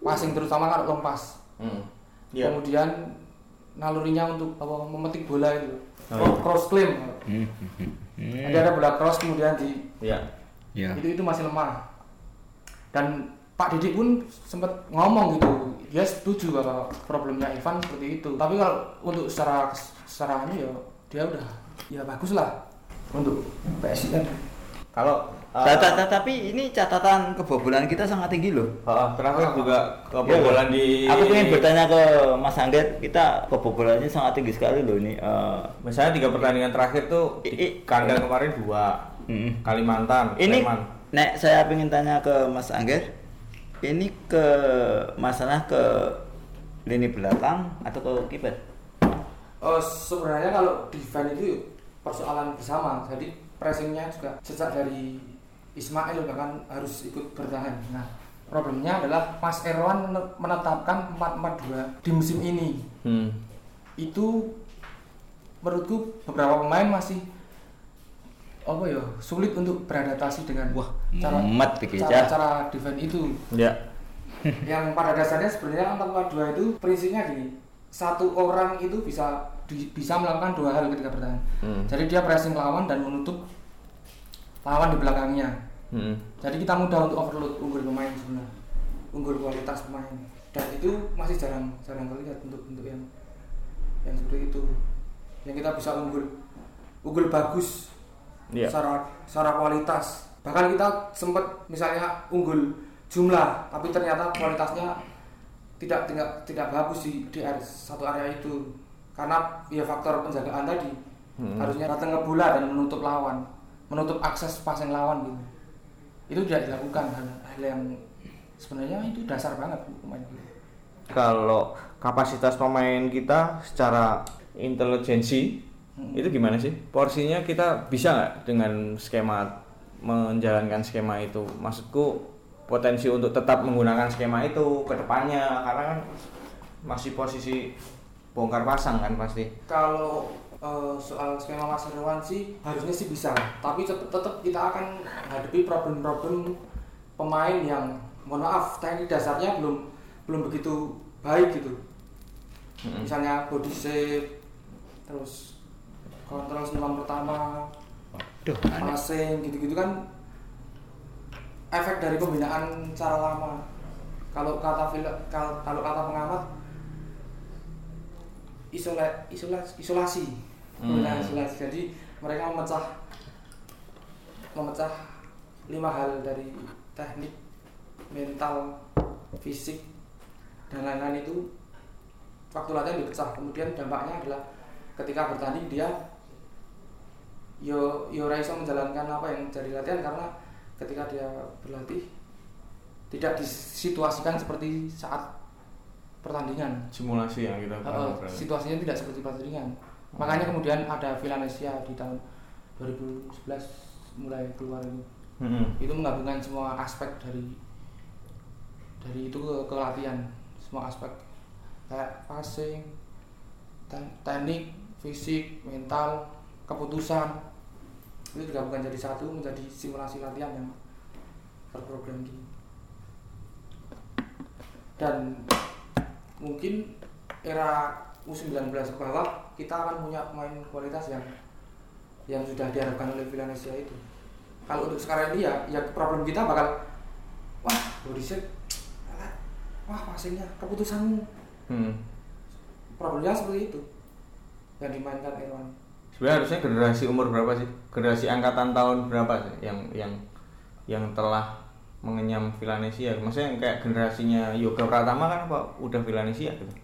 passing terutama kalau long pass hmm. Iya. kemudian nalurinya untuk apa memetik bola itu. Oh, iya. cross claim. Hmm, jadi ada bola cross kemudian di Iya. ya itu itu masih lemah. Dan Pak Didik pun sempat ngomong gitu dia setuju bahwa problemnya Ivan seperti itu tapi kalau untuk secara secara anu ya dia udah ya bagus lah untuk PSIS kalau eh, ta- tapi ini catatan kebobolan kita sangat tinggi loh terakhir juga kebobolan di Aku ingin bertanya ke Mas Angget, kita kebobolannya sangat tinggi sekali loh ini. eh, misalnya tiga pertandingan terakhir tuh I- di i- kandang kemarin dua. Kalimantan Ini. Nek saya ingin tanya ke Mas Angget, ini ke masalah ke lini belakang atau ke kiper? oh sebenarnya kalau defense itu persoalan bersama jadi pressingnya juga sejak dari Ismail bahkan harus ikut bertahan nah problemnya adalah Mas Erwan menetapkan 4-4-2 di musim ini hmm. itu menurutku beberapa pemain masih apa ya sulit untuk beradaptasi dengan Wah, cara pikir, cara, cara defense itu. Ya. Yang pada dasarnya sebenarnya 442 itu prinsipnya gini satu orang itu bisa di- bisa melakukan dua hal ketika bertahan. Hmm. jadi dia pressing lawan dan menutup lawan di belakangnya. Hmm. jadi kita mudah untuk overload unggul pemain sebenarnya unggul kualitas pemain. Dan itu masih jarang jarang terlihat untuk untuk yang yang seperti itu. Yang kita bisa unggul unggul bagus Iya. secara secara kualitas. Bahkan kita sempat misalnya unggul jumlah tapi ternyata kualitasnya tidak tidak tidak bagus di di area- satu area itu. Karena ya faktor penjagaan tadi. Hmm. harusnya datang ke bola dan menutup lawan menutup akses passing lawan gitu. Itu tidak dilakukan hal, hal yang sebenarnya itu dasar banget pemain kalau kapasitas pemain kita secara intelijensi itu gimana sih? Porsinya kita bisa nggak dengan skema menjalankan skema itu? Maksudku potensi untuk tetap menggunakan skema itu ke depannya karena kan masih posisi bongkar pasang kan pasti. kalau eh, soal skema Mas Irwan sih harusnya sih bisa. Tapi tetap kita akan hadapi problem-problem pemain yang mohon maaf teknik dasarnya belum belum begitu baik gitu. Misalnya body shape terus kontrol senam pertama. Duh, aneh. passing gitu-gitu kan efek dari pembinaan cara lama. Kalau kata kalau kata pengamat isola, isola, isolasi. Pembinaan isolasi. Jadi mereka memecah memecah lima hal dari teknik mental fisik dan lain-lain itu waktu latihan dipecah. Kemudian dampaknya adalah ketika bertanding dia yo yo ora iso menjalankan apa yang jadi latihan karena ketika dia berlatih tidak disituasikan seperti saat pertandingan. Simulasi yang kita Uh, situasinya tidak seperti pertandingan. Makanya kemudian ada Villanesia di tahun 2011 mulai keluar itu Mm-mm. itu menggabungkan semua aspek dari dari itu ke, ke latihan. Semua aspek kayak passing te- teknik fisik mental keputusan itu digabungkan jadi satu menjadi simulasi latihan yang terprogram gitu dan mungkin era U19 ke bawah kita akan punya pemain kualitas yang yang sudah diharapkan oleh Villanesia itu. Kalau untuk sekarang ini ya ya problem kita bakal wah alah, wah passingnya keputusanmu. Hmm. problemnya seperti itu yang dimainkan Irwan Sebenarnya harusnya generasi umur berapa sih? Generasi angkatan tahun berapa sih yang yang yang telah mengenyam Villanesia? Maksudnya yang kayak generasinya Yoga Pratama kan apa udah Villanesia gitu?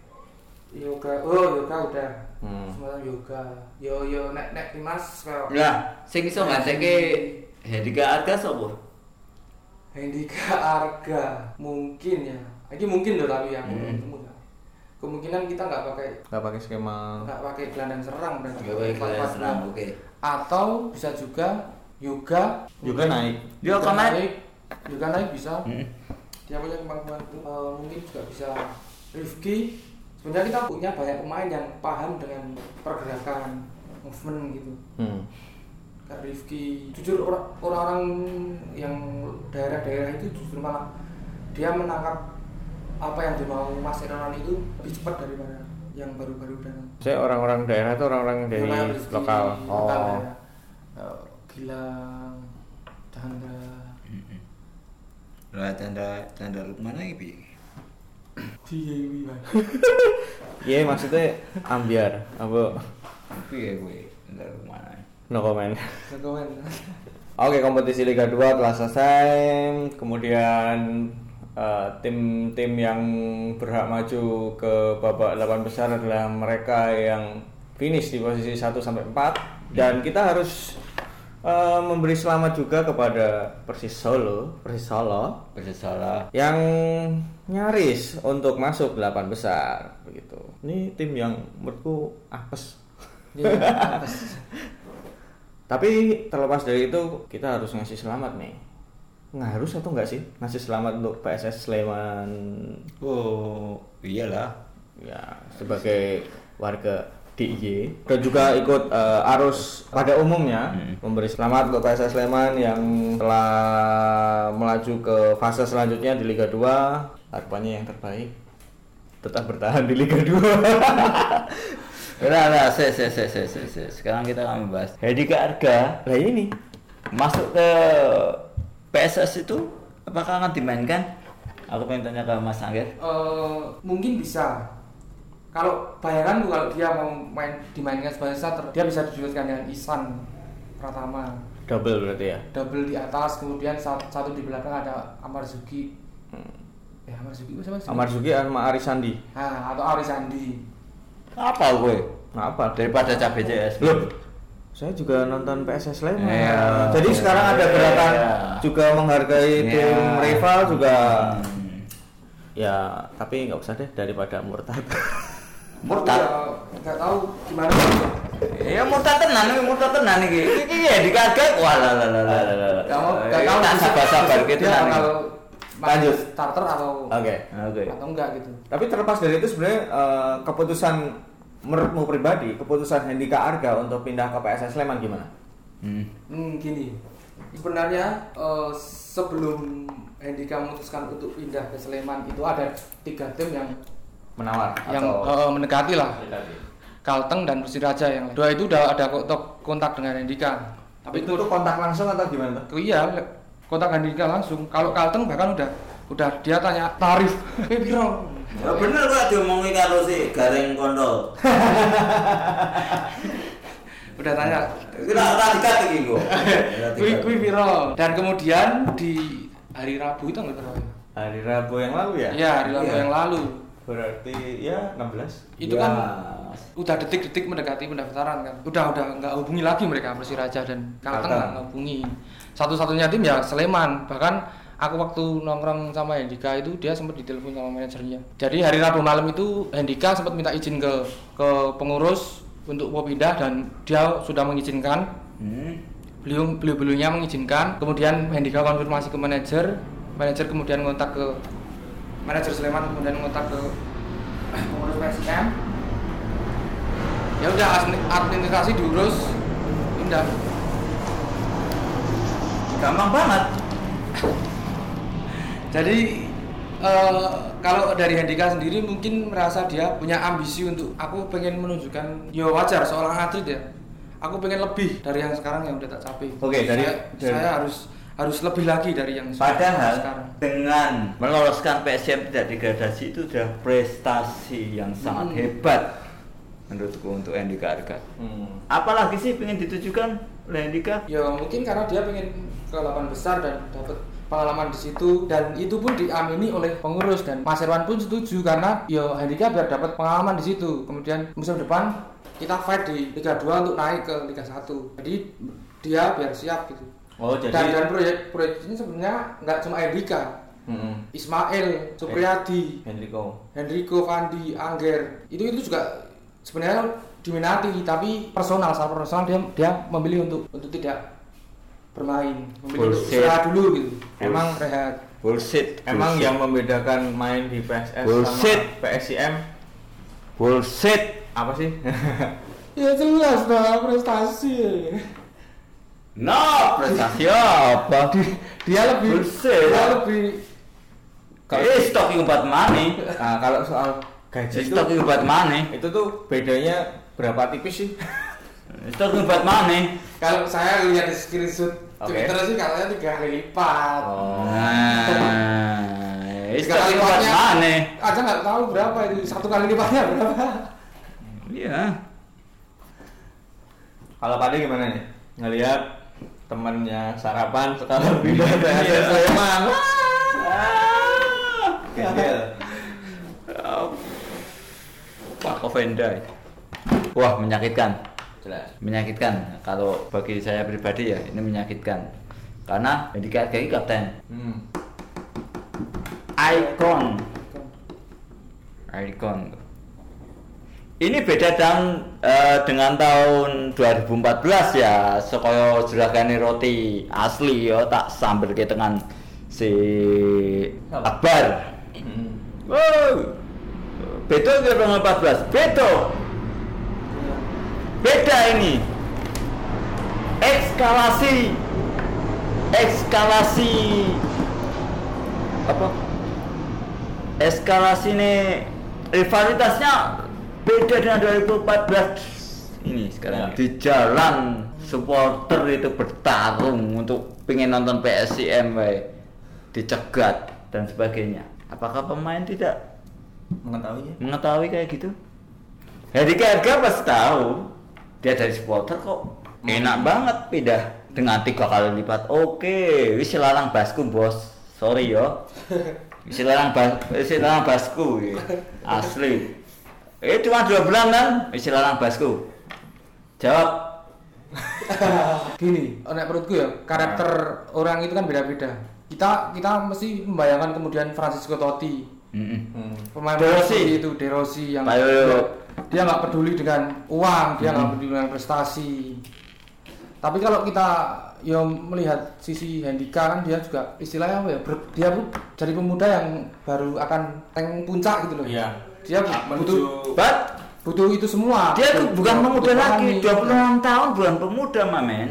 yoga oh yoga udah Hmm. semacam yoga yo yo nek nek timnas kayak Lah, sing iso ngadekke Hendika Arga sapa? Hendika Arga mungkin ya ini mungkin loh tapi ya ketemu ya. Kemungkinan kita nggak pakai Gak pakai skema nggak pakai gelandang serang dan Gawe kaya serang, oke. atau bisa juga yoga juga naik. Dia akan naik. yoga naik bisa Hmm. dia punya kemampuan eh, mungkin juga bisa Rifki sebenarnya kita punya banyak pemain yang paham dengan pergerakan movement gitu Hmm. kayak Rifki jujur orang- orang-orang yang daerah-daerah itu justru malah dia menangkap apa yang dimau Mas Irwan itu lebih cepat daripada yang baru-baru datang Saya orang-orang daerah itu orang-orang dari Kayak Rifki, lokal. lokal Oh. daerah. Eh, Gilang Chandra Lah tanda tanda mana iki? Dewi Bang. Iya maksudnya ambiar apa Piye kowe? Tanda mana? no comment. Jagoan. Oke kompetisi Liga 2 telah selesai kemudian eh, tim-tim yang berhak maju ke babak 8 besar adalah mereka yang finish di posisi 1 sampai 4 dan kita harus eh, memberi selamat juga kepada Persis Solo, Persis Solo Bersalah. yang nyaris untuk masuk 8 besar begitu. Ini tim yang menurutku apes. Dia atas. Tapi terlepas dari itu kita harus ngasih selamat nih. Harus atau enggak sih? Ngasih selamat untuk PSS Sleman? Oh, iyalah. ya sebagai warga DIY dan juga ikut eh, arus pada umumnya memberi selamat untuk PSS Sleman yang telah melaju ke fase selanjutnya di Liga 2 harapannya yang terbaik. Tetap bertahan di Liga 2 Udah, udah, se, se, se, se, se, se. Sekarang kita akan membahas. Hendika Arga lah ini. Masuk ke PSS itu apakah akan dimainkan? Aku pengen tanya ke Mas Angger. Eh, mungkin bisa kalau bayangan kalau dia mau main dimainkan sebagai starter dia bisa diduetkan dengan Isan Pratama double berarti ya double di atas kemudian satu, satu di belakang ada Amar Zuki eh Amar Zuki siapa sih? Amar Zuki sama Arisandi nah, atau Aris Andi Apa gue? Ngapa? Daripada cabe CS. Loh, saya juga nonton PSS Sleman. Iya. Jadi sekarang ada gerakan Iya. juga menghargai tim Iya. rival juga. Hmm. Ya, tapi nggak usah deh daripada murtad. Murtad. Ya, nggak tahu gimana Ya murtad tenan, ini murtad tenan iki. Iki ya dikagak. Wah lah lah lah lah lah. Gak mau, gak Eh, tahu tak sabar-sabar gitu masih Lanjut. starter atau Oke. Oke. atau enggak gitu. Tapi terlepas dari itu sebenarnya eh, keputusan menurutmu pribadi, keputusan Hendika Arga untuk pindah ke PSS Sleman gimana? Hmm. Hmm, gini. Sebenarnya eh, sebelum Hendika memutuskan untuk pindah ke Sleman itu ada tiga tim yang Menawar yang atau eh, mendekati lah. Kalteng dan Persiraja yang dua itu udah ada kontak dengan Hendika. Tapi itu tuh kontak langsung atau gimana tuh? Oh iya, kontak Hendika langsung. Kalau Kalteng bahkan udah udah dia tanya tarif. Eh? Ya bener kok diomongi karo si Gareng Kondo. Udah tanya. Kira ora dikat iki kok. Kui kui piro? Dan kemudian di hari Rabu itu nggak berapa? Hari Rabu yang lalu ya? Iya, hari Rabu Iya. yang lalu. Berarti ya 16. Itu Ya. kan udah detik-detik mendekati pendaftaran kan. Udah udah nggak hubungi lagi mereka Persiraja dan Kalteng Kalteng. nggak hubungi. Satu-satunya tim ya Sleman. Bahkan aku waktu nongkrong sama Hendika itu dia sempat ditelepon sama manajernya. Jadi hari Rabu malam itu Hendika sempat minta izin ke ke pengurus untuk mau pindah dan dia sudah mengizinkan. Hmm. Beliau beliau beliaunya mengizinkan. Kemudian Hendika konfirmasi ke manajer. Manajer kemudian kontak ke manajer Sleman kemudian kontak ke pengurus PSM ya udah admin- administrasi diurus pindah Gampang banget. Jadi eh, kalau dari Hendika sendiri mungkin merasa dia punya ambisi untuk aku pengen menunjukkan ya wajar seorang atlet ya aku pengen lebih dari yang sekarang yang udah tak capai Oke, dari- saya, dari- saya harus harus lebih lagi dari yang sudah Padahal sekarang dengan meloloskan PSM tidak degradasi itu sudah prestasi yang sangat Hmm. hebat menurutku untuk Andika Arga. Hmm. Apalagi sih pengen ditujukan oleh Andika? ya mungkin karena dia pengen ke lapangan besar dan dapat pengalaman di situ dan itu pun diamini oleh pengurus dan Mas Irwan pun setuju karena ya Handika biar dapat pengalaman di situ. Kemudian musim depan kita fight di Liga 2 untuk naik ke Liga 1 jadi dia biar siap gitu. Oh, jadi dan dan proyek proyek ini sebenarnya nggak cuma Handika Hmm. Ismail Supriyadi Hendriko. Hendriko Fandi Angger. Itu itu juga sebenarnya diminati tapi personal secara personal dia dia memilih untuk untuk tidak bermain Bullshit. istirahat dulu gitu Bullshit. emang rehat Bullshit. Emang bullshit. yang membedakan main di PSS Bullshit. sama PSIM bullshit. apa sih? ya jelas lah prestasi No, prestasi apa? dia lebih Bullshit. dia lebih Eh, stok umpat money. nah, kalau soal gaji itu Stok umpat money. itu tuh bedanya berapa tipis sih? Stok umpat money. kalau saya lihat di screenshot Oke. Twitter sih katanya tiga kali lipat Oh. Nah, tiga kali umpat lipatnya money. aja nggak tahu berapa itu satu kali lipatnya berapa Iya. Kalau Pade gimana nih? Ngelihat temannya sarapan sekarang pindah ke PSS Iya. Sleman. Ah. Gembel. Pak Kovenda. Wah, menyakitkan. Jelas. Menyakitkan. Kalau bagi saya pribadi ya, ini menyakitkan. Karena Andika Arga ini kapten. Hmm. Icon. Icon. Ini beda dengan eh, dengan tahun 2014 ya, sekoyo juragane roti asli ya tak sambil ke dengan si Akbar. Hmm. Wow. Beto ke 2014. Beto. Beda ini. Ekskalasi. Ekskalasi. Apa? Eskalasi nih rivalitasnya beda dengan 2014 ini sekarang Ya. di jalan supporter itu bertarung untuk pengen nonton PSIM we. dicegat dan sebagainya apakah pemain tidak Mengetahuinya? mengetahui kayak gitu Hadi Harga pasti tahu dia dari supporter kok enak banget pindah dengan tiga kali lipat oke wis larang basku bos sorry yo wis larang bas wis larang basku ya. asli eh cuma dua bulan kan wis larang basku jawab gini nek menurutku ya karakter orang itu kan beda-beda kita kita mesti membayangkan kemudian Francisco Totti Mm-mm. Hmm. pemain De Rossi. itu De Rossi yang. Dia nggak peduli dengan uang dia nggak peduli dengan prestasi tapi kalau kita ya melihat sisi Handika kan dia juga istilahnya apa ya ber- dia bu- jadi pemuda yang baru akan tank puncak gitu loh Iya. dia butuh But butuh itu semua dia tuh bukan pemuda lagi, pahami. 26 tahun bukan pemuda, Mamen.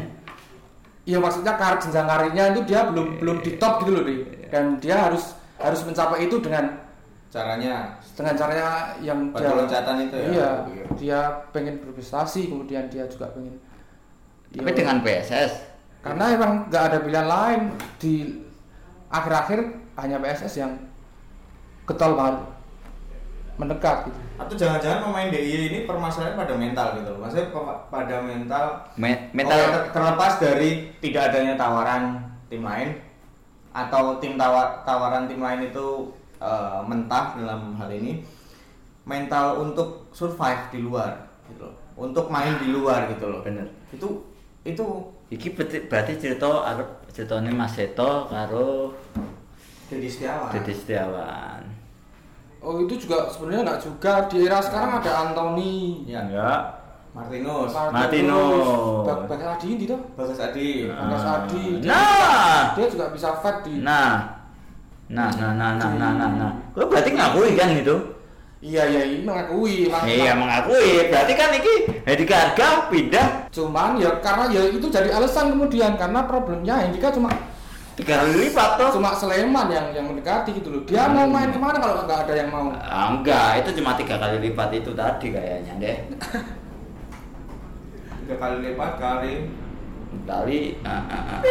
Iya maksudnya karir jenjang karirnya itu dia belum belum di top gitu loh Di. dan dia harus harus mencapai itu dengan Caranya dengan caranya yang Pada loncatan itu ya? iya dia pengen berprestasi kemudian dia juga pengen Tapi ya, dengan PSS. karena emang nggak ada pilihan lain di akhir-akhir hanya PSS yang getol banget mendekat gitu atau jangan-jangan pemain DIY ini permasalahannya pada mental gitu loh. Maksudnya pa- pada mental Me- Oke, metal ter- terlepas dari tidak adanya tawaran tim lain atau tim tawa- tawaran tim lain itu eh, mentah dalam hal ini mental untuk survive di luar gitu loh. Untuk main di luar gitu loh. Bener. Itu itu Iki berarti, berarti cerita arep ceritane Mas Seto karo jadi Setiawan. Dede Setiawan. oh itu juga sebenarnya nggak juga di era sekarang ada Anthony Ya. Enggak. Martinus, Martinus. Bag- Bagas Adi ini toh Bagas Adi. Bagas Adi dia, Nah. dia juga bisa fight di Nah. Nah, nah, nah, nah, nah, nah, nah. Kau berarti ngakui kan gitu? iya iya ini mengakui mak- Iya mengakui. Berarti kan iki Hedi Karga pindah cuman ya karena ya itu jadi alasan kemudian karena problemnya Hendika cuma tiga kali lipat toh. cuma Sleman yang yang mendekati gitu loh dia mau main ke mana kalau nggak ada yang mau Ah, enggak, itu cuma tiga kali lipat itu tadi kayaknya deh. Tiga kali lipat kali. Kali. ah, ah, ah, ah.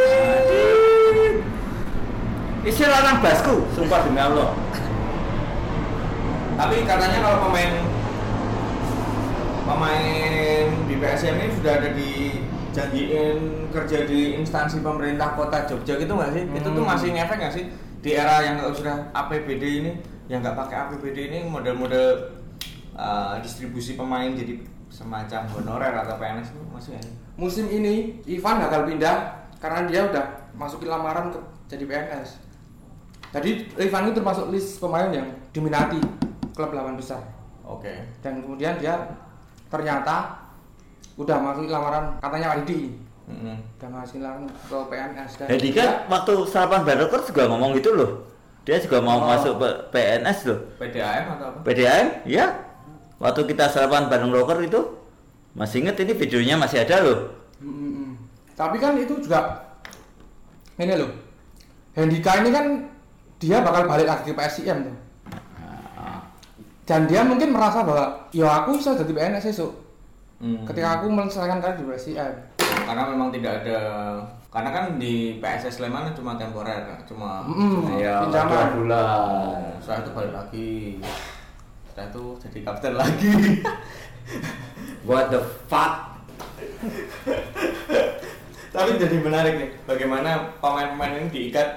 Isi lanang basku, sumpah demi Allah. Tapi katanya kalau pemain pemain di PSM ini sudah ada dijanjiin kerja di instansi pemerintah kota Jogja gitu nggak sih? Itu tuh Hmm. masih ngefek nggak sih di era yang sudah APBD ini, yang nggak pakai APBD ini model-model uh, distribusi pemain jadi semacam honorer atau PNS itu masih ada. musim ini Ivan gagal pindah karena dia udah masukin lamaran ke jadi PNS jadi Ivan itu termasuk list pemain yang diminati klub lawan besar Oke. dan kemudian dia ternyata udah masukin lamaran katanya ID Mm-mm. udah masukin lamaran ke PNS dan Hedi kan waktu sarapan Barokor juga ngomong gitu loh. Dia juga mau Oh. masuk PNS loh. PDAM atau apa? PDAM, ya. Waktu kita sarapan bareng rocker itu, masih inget ini videonya masih ada loh. Mm, mm, mm. Tapi kan itu juga ini loh. Hendika ini kan dia bakal balik lagi ke PSIM tuh. Dan dia mungkin merasa bahwa ya aku bisa jadi PNS esok Hmm. ketika aku menyelesaikan karir di PSIM. karena memang tidak ada karena kan di PSS Sleman cuma temporer kan cuma Mm, pinjaman. dua bulan. setelah itu balik lagi setelah itu jadi kapten lagi What the fuck? tapi jadi menarik nih bagaimana pemain-pemain ini diikat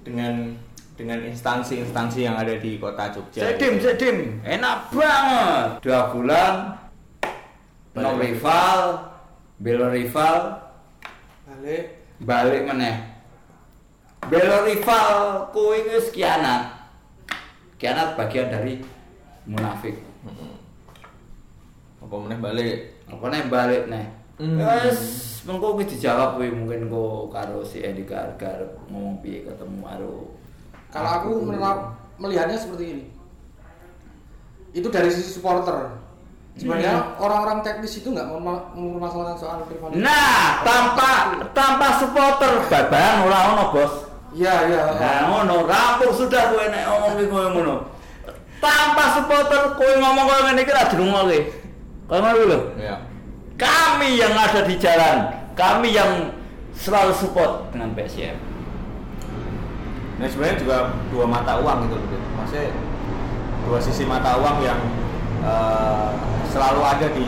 dengan dengan instansi-instansi yang ada di kota Jogja Sedim, sedim, enak banget. Dua bulan, no rival, belo rival, Balik. balik meneh. Belo rival, wis kianat. Kianat bagian dari munafik. apa meneh balik Apa nih balik nih? Hmm. Wes, mengko dijawab kuwi mungkin kok karo si Edi Gargar ngomong piye ketemu karo Kalau aku melihatnya seperti ini. Itu dari sisi supporter. Sebenarnya orang-orang teknis itu nggak mempermasalahkan soal rivalitas. Nah, tanpa tanpa supporter babang ora ono, Bos. Iya, iya. Nah, ngono, rampung sudah kowe nek ngomong iki kowe ngono. Tanpa supporter kowe ngomong koyo ngene iki ra dirungokke. Kowe ngono lho. ya Kami yang ada di jalan, kami yang selalu support dengan PSM. Nah sebenarnya juga dua mata uang gitu loh. Maksudnya dua sisi mata uang yang eh, selalu ada di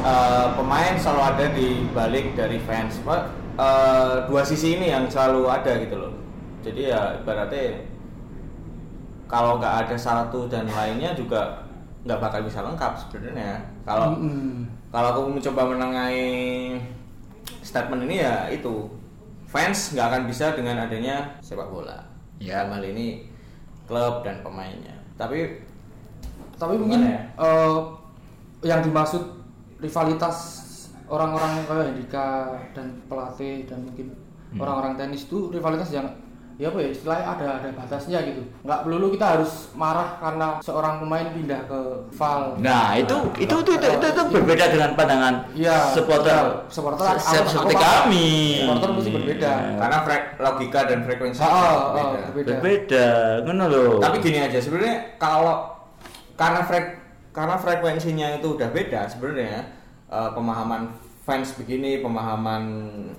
eh, pemain selalu ada di balik dari fans. Eh, dua sisi ini yang selalu ada gitu loh. Jadi ya ibaratnya kalau nggak ada satu dan lainnya juga nggak bakal bisa lengkap sebenarnya. Kalau Mm-mm. kalau aku mencoba menengahi statement ini ya itu fans nggak akan bisa dengan adanya sepak bola Ya. dalam hal ini klub dan pemainnya tapi Tapi mungkin ya? eh, yang dimaksud rivalitas orang-orang kayak Hendika dan pelatih dan mungkin orang-orang tenis itu rivalitas yang ya apa ya istilahnya ada ada batasnya gitu nggak perlu kita harus marah karena seorang pemain pindah ke Val Nah, itu itu itu itu, itu, itu berbeda dengan pandangan Iya, supporter betul. supporter se- aku- se- aku seperti paham. kami. Supporter mesti berbeda. Karena frek- logika dan frekuensi ah, ah, berbeda. berbeda. Berbeda, ngono loh. Tapi gini aja sebenarnya kalau karena frek karena frekuensinya itu udah beda sebenarnya eh, pemahaman fans begini, pemahaman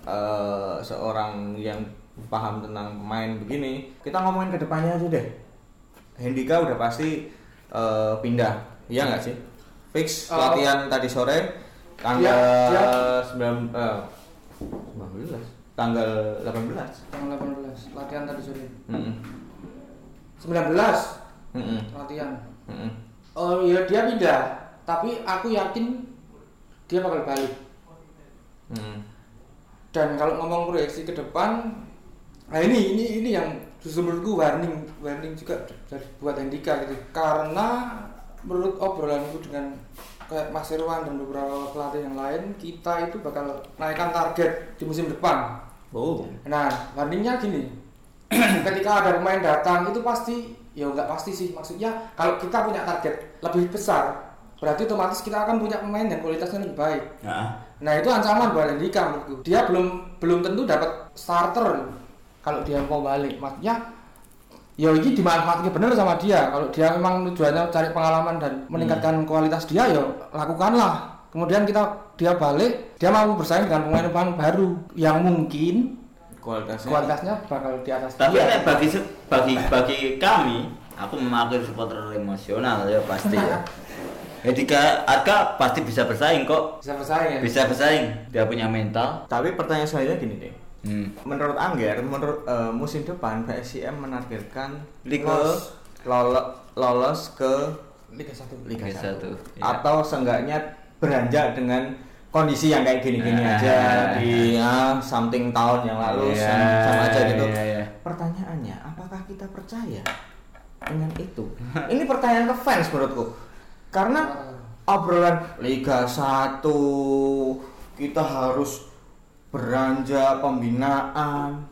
eh, seorang yang paham tentang pemain begini, kita ngomongin ke depannya aja deh. Hendika udah pasti eh, pindah, iya nggak sih? Fix Eh, latihan tadi sore tanggal Dia- 9 eh, 19 tanggal 18. tanggal 18 latihan tadi sore Mm-mm. 19 Mm-mm. latihan Mm-mm. oh ya dia pindah tapi aku yakin dia bakal balik Mm-mm. dan kalau ngomong proyeksi ke depan nah ini ini ini yang justru menurutku warning warning juga dari buat Hendika gitu karena menurut obrolanku dengan kayak Mas Irwan dan beberapa pelatih yang lain kita itu bakal naikkan target di musim depan Oh. Nah, warningnya gini. Ketika ada pemain datang itu pasti ya nggak pasti sih maksudnya kalau kita punya target lebih besar berarti otomatis kita akan punya pemain yang kualitasnya lebih baik. Nah, Nah itu ancaman buat Andika menurutku. Dia belum belum tentu dapat starter kalau dia mau balik. Maksudnya ya ini dimanfaatkan bener sama dia. Kalau dia memang tujuannya cari pengalaman dan meningkatkan kualitas dia ya lakukanlah. Kemudian kita dia balik, dia mau bersaing dengan pemain-pemain baru yang mungkin kualitasnya kualitasnya bakal di atas tapi dia. bagi bagi bagi kami, aku memakai supporter emosional ya pasti ya. Ketika Arka pasti bisa bersaing kok. bisa bersaing ya. Bisa bersaing, dia punya mental. tapi pertanyaan selanjutnya gini deh Hmm. menurut Angger menurut eh, musim depan PSIM menargetkan Liga. lolos lolo- lolos ke Liga 1. Liga Liga 1 satu, iya. atau seenggaknya beranjak dengan kondisi yang kayak gini-gini Nah. aja di ah, something tahun yang lalu Iya, sama, sama aja gitu iya, iya. pertanyaannya apakah kita percaya dengan itu ini pertanyaan ke fans menurutku karena obrolan Liga 1 kita harus beranjak pembinaan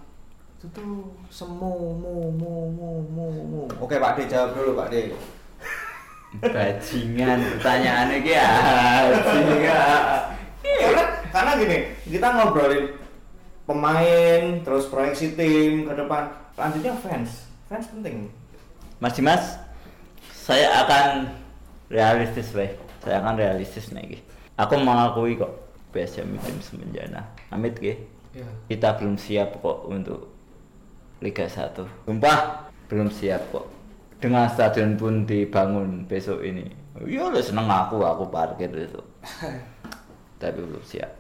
itu tuh semu mu mu mu mu mu oke Pak D jawab dulu Pak D Bajingan pertanyaannya ki bajingan. karena karena gini kita ngobrolin pemain terus proyeksi tim ke depan lanjutnya fans fans penting Mas Dimas, saya akan realistis weh. Saya akan realistis nih. Aku mengakui kok PSM tim semenjana. Amit. Iya. Kita belum siap kok untuk Liga 1. Sumpah belum siap kok. Dengan stadion pun dibangun besok ini. Ya udah seneng aku, aku parkir itu. Tapi belum siap.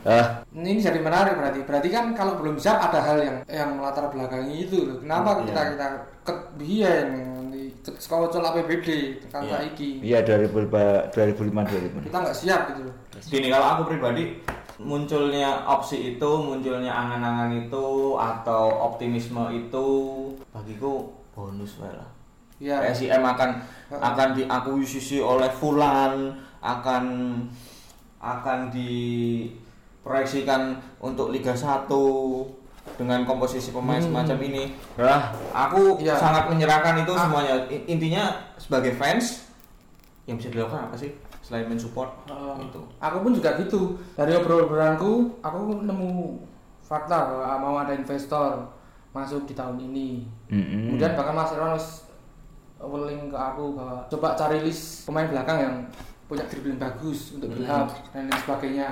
Eh, Ini jadi menarik berarti. Berarti kan kalau belum siap ada hal yang yang melatar belakangi itu loh. Kenapa Iya. kita kita ke biyen di ke sekolah APBD tekan Iya. saiki. iya 2005 2005 2006. Kita nggak siap gitu loh. gini kalau aku pribadi munculnya opsi itu munculnya angan-angan itu atau optimisme itu bagiku bonus lah Iya. PSIM akan akan diakuisisi oleh Fulan akan akan diproyeksikan untuk Liga 1 dengan komposisi pemain semacam ini Wah, aku Iya. sangat menyerahkan itu Ah. semuanya intinya sebagai fans yang bisa dilakukan apa sih selain mensupport Uh, itu aku pun juga gitu. Dari obrolan-obrolanku, aku nemu fakta bahwa mau ada investor masuk di tahun ini. Mm-mm. Kemudian bahkan Mas Irwan willing ke aku bahwa coba cari list pemain belakang yang punya dribbling bagus untuk build up dan lain sebagainya.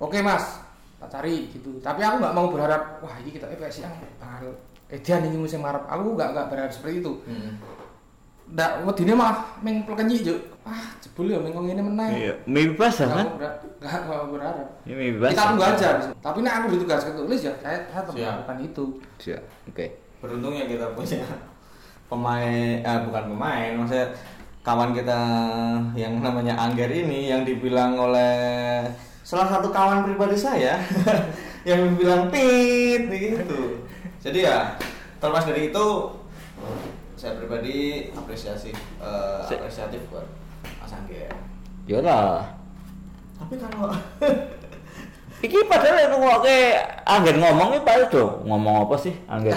Oke Mas, tak cari gitu. Tapi aku nggak mau berharap wah ini kita EPS yang bakal edian ini musim ngarep. Aku nggak nggak berharap seperti itu. Ndak wedine mah meng plekenyi juk. Ah, jebul ya meng ngene meneh. Iya, mimpi Nggak kan? mau ber- nggak mau berharap. Ini mimpi basah. Kita tunggu aja. Tapi nek aku ditugaskan tulis ya saya, saya tetap melakukan itu. Siap. Oke. beruntungnya kita punya pemain eh, bukan pemain maksudnya kawan kita yang namanya Angger ini yang dibilang oleh salah satu kawan pribadi saya yang bilang tit gitu jadi ya terlepas dari itu saya pribadi apresiasi eh, Se- apresiatif buat Mas Angger Yolah. Tapi kalau Iki padahal ngrungokke anggen ngomong iki padahal do ngomong apa sih anggen?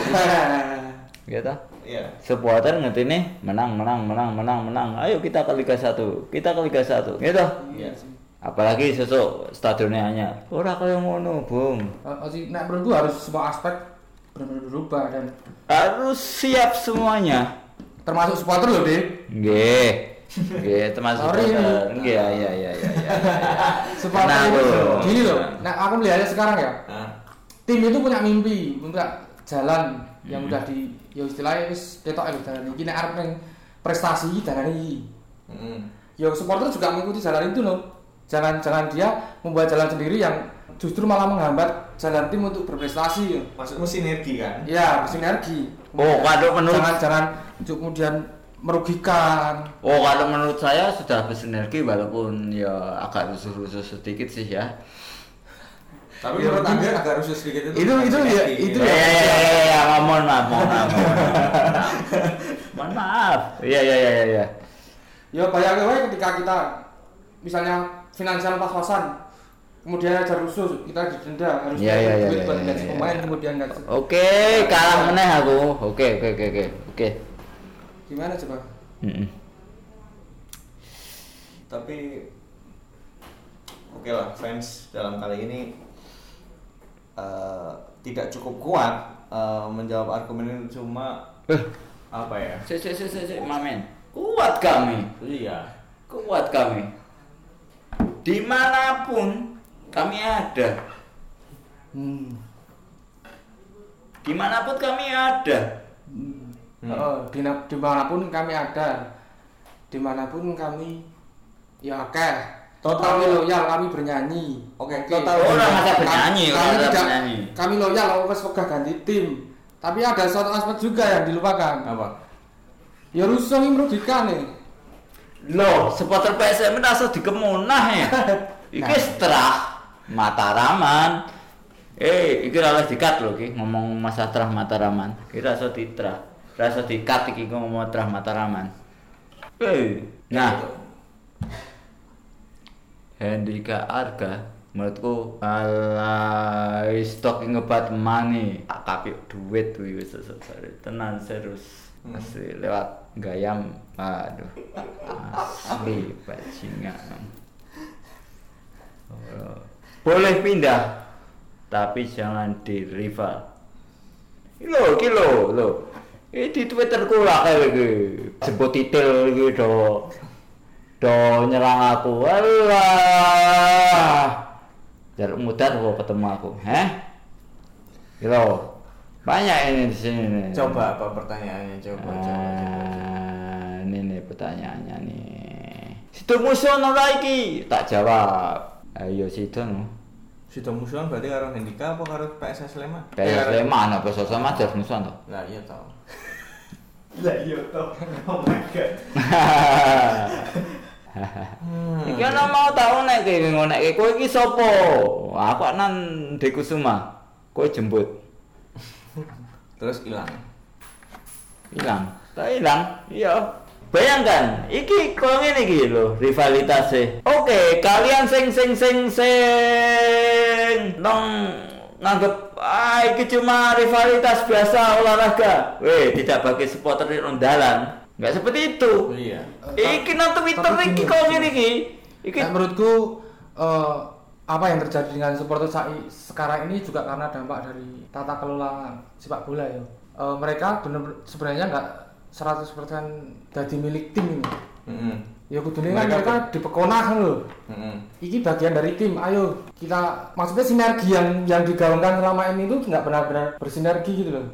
Gitu. Iya. Supporter ngerti nih menang menang menang menang menang. Ayo kita ke Liga 1. Kita ke Liga 1. Gitu. Iya. Apalagi sesuk stadionnya hanya ora kaya ngono, Bung. Masih nek menurutku harus semua aspek benar-benar berubah dan Harus siap semuanya. termasuk supporter loh deh Nggih. Nggih, termasuk Sorry. supporter. Nggih, ya ya ya ya. ya. supporter itu Bro. gini loh nah aku melihatnya sekarang ya Nah, tim itu punya mimpi punya jalan yang Hmm. udah di ya istilahnya wis ketok ya jalan iki nek arep ning prestasi jalan iki mm, ya supporter juga mengikuti jalan itu loh jangan jangan dia membuat jalan sendiri yang justru malah menghambat jalan tim untuk berprestasi maksudmu sinergi kan? ya bersinergi Oh, kalau menurut- jangan jangan kemudian merugikan Oh, kalau menurut saya sudah bersinergi walaupun ya agak rusuh-rusuh sedikit sih ya. Tapi Ya, menurut mungkin- Anda agak rusuh sedikit itu. Itu- itu ya- sinergi, itu Ya, ya, ya, ya, ya, ya, mohon maaf, mohon maaf, mohon maaf. Mohon maaf. Iya, iya, iya, iya. ya bayangin wae ketika kita misalnya finansial pas-pasan kemudian ada rusuh kita didenda harus duit iya, buat iya, gaji iya. pemain kemudian gaji Oke, kalah meneh aku. Oke, oke, oke, oke. Oke. gimana coba Mm-mm. Tapi oke lah fans dalam kali ini eh, tidak cukup kuat eh, menjawab argumen ini cuma Eh, apa ya? si, si, si, si, si, Mamen. Kuat kami. Iya. Kuat kami. Di mana pun kami ada. hmm. Di mana pun kami ada. Hmm. Oh, di di mana pun kami ada di mana pun kami ya oke Total- kami loyal kami bernyanyi Oke, Oke. total- Oh, masa Kami- bernyanyi, kami, masa tidak bernyanyi. kami loyal wes wegah ganti tim tapi ada satu aspek juga yang dilupakan Apa? ya rusuh ini merugikan nih Loh, supporter PSM rasa dikemunah ya. Iki setelah Mataraman. Eh, iki ora oleh dikat lho iki ngomong masa terah Mataraman. Iki rasa diterah. Rasa dikat iki ngomong terah Mataraman. Eh, nah. Hendrika Arga menurutku ala stok ngebat money tak kapik duit kuwi wis sesare tenan serius asli lewat gayam aduh asli bajingan Oh. Boleh pindah tapi jangan di rival lo iki lo lo. Ini di twitterku lah kayak gitu. Sebut titel gitu do nyerang aku. Alah. Jarak mudah kok ketemu aku heh? Gitu banyak ini di sini nih. Coba apa pertanyaannya? Coba, coba, coba. Ah, ini nih pertanyaannya nih. Situ musuh lagi? Tak jawab. Ayo situ no Sudah musuhan berarti karo Hendika apa karo PSS Sleman? kayak Sleman apa sosok macam musuh tuh Lah iya tau. Lah iya tau. Oh my god. Iki ana mau tau nek iki ngonek kowe iki sapa? Aku nan Dekusuma. Kowe jemput. Terus hilang. Hilang. Tak hilang. Iya. Bayangkan, iki kok ngene iki lho rivalitasnya. Oke, kalian sing sing sing sing nong nganggep ah iki cuma rivalitas biasa olahraga. Weh, tidak bagi supporter di dalan. Enggak seperti itu. Iya. Iki nang Twitter Tapi iki kok ngene iki. Iki Nah, menurutku eh, apa yang terjadi dengan supporter sai- sekarang ini juga karena dampak dari tata kelola sepak bola ya. Eh, mereka benar sebenarnya nggak 100% jadi milik tim ini. Heeh. Ya kudune kan Mereka mereka dipekonah loh. Heeh. Iki bagian dari tim. Ayo kita maksudnya sinergi yang yang digaungkan selama ini tuh nggak benar-benar bersinergi gitu loh.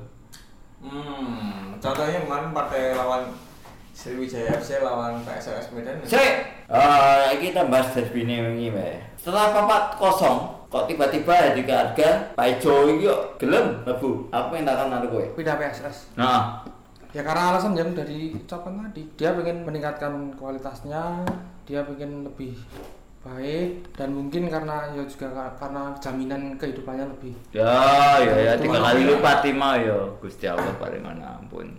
Hmm, contohnya kemarin partai lawan Sriwijaya FC lawan PSS Medan. Sik, eh kita bahas derby ini wingi wae. Setelah papat kosong, kok tiba-tiba di harga Pak Ijo iki kok gelem lebu. Apa yang takkan nanti kowe? Pindah PSS. Nah, Ya karena alasan yang udah diucapkan tadi, dia pengen meningkatkan kualitasnya, dia pengen lebih baik dan mungkin karena ya juga ka- karena jaminan kehidupannya lebih. ya ya ya tiga kali ya. lipat lima ya Gusti Allah paling mana ampun.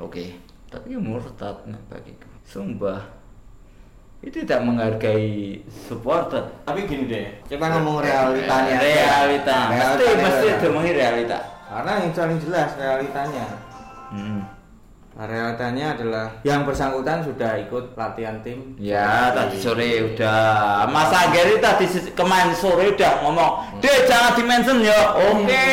Oke, tapi murtad nih bagiku. Sumpah. itu tidak menghargai supporter Tapi gini deh, kita ngomong realitanya. aja. realita pasti Realitanya pasti aja. ngomongin realita Karena yang paling jelas realitanya. Hmm. Nah, realitanya adalah yang bersangkutan sudah ikut latihan tim. Ya tadi sore udah. Mas Ageri tadi se- kemarin sore udah ngomong Dek jangan dimention ya. Oke.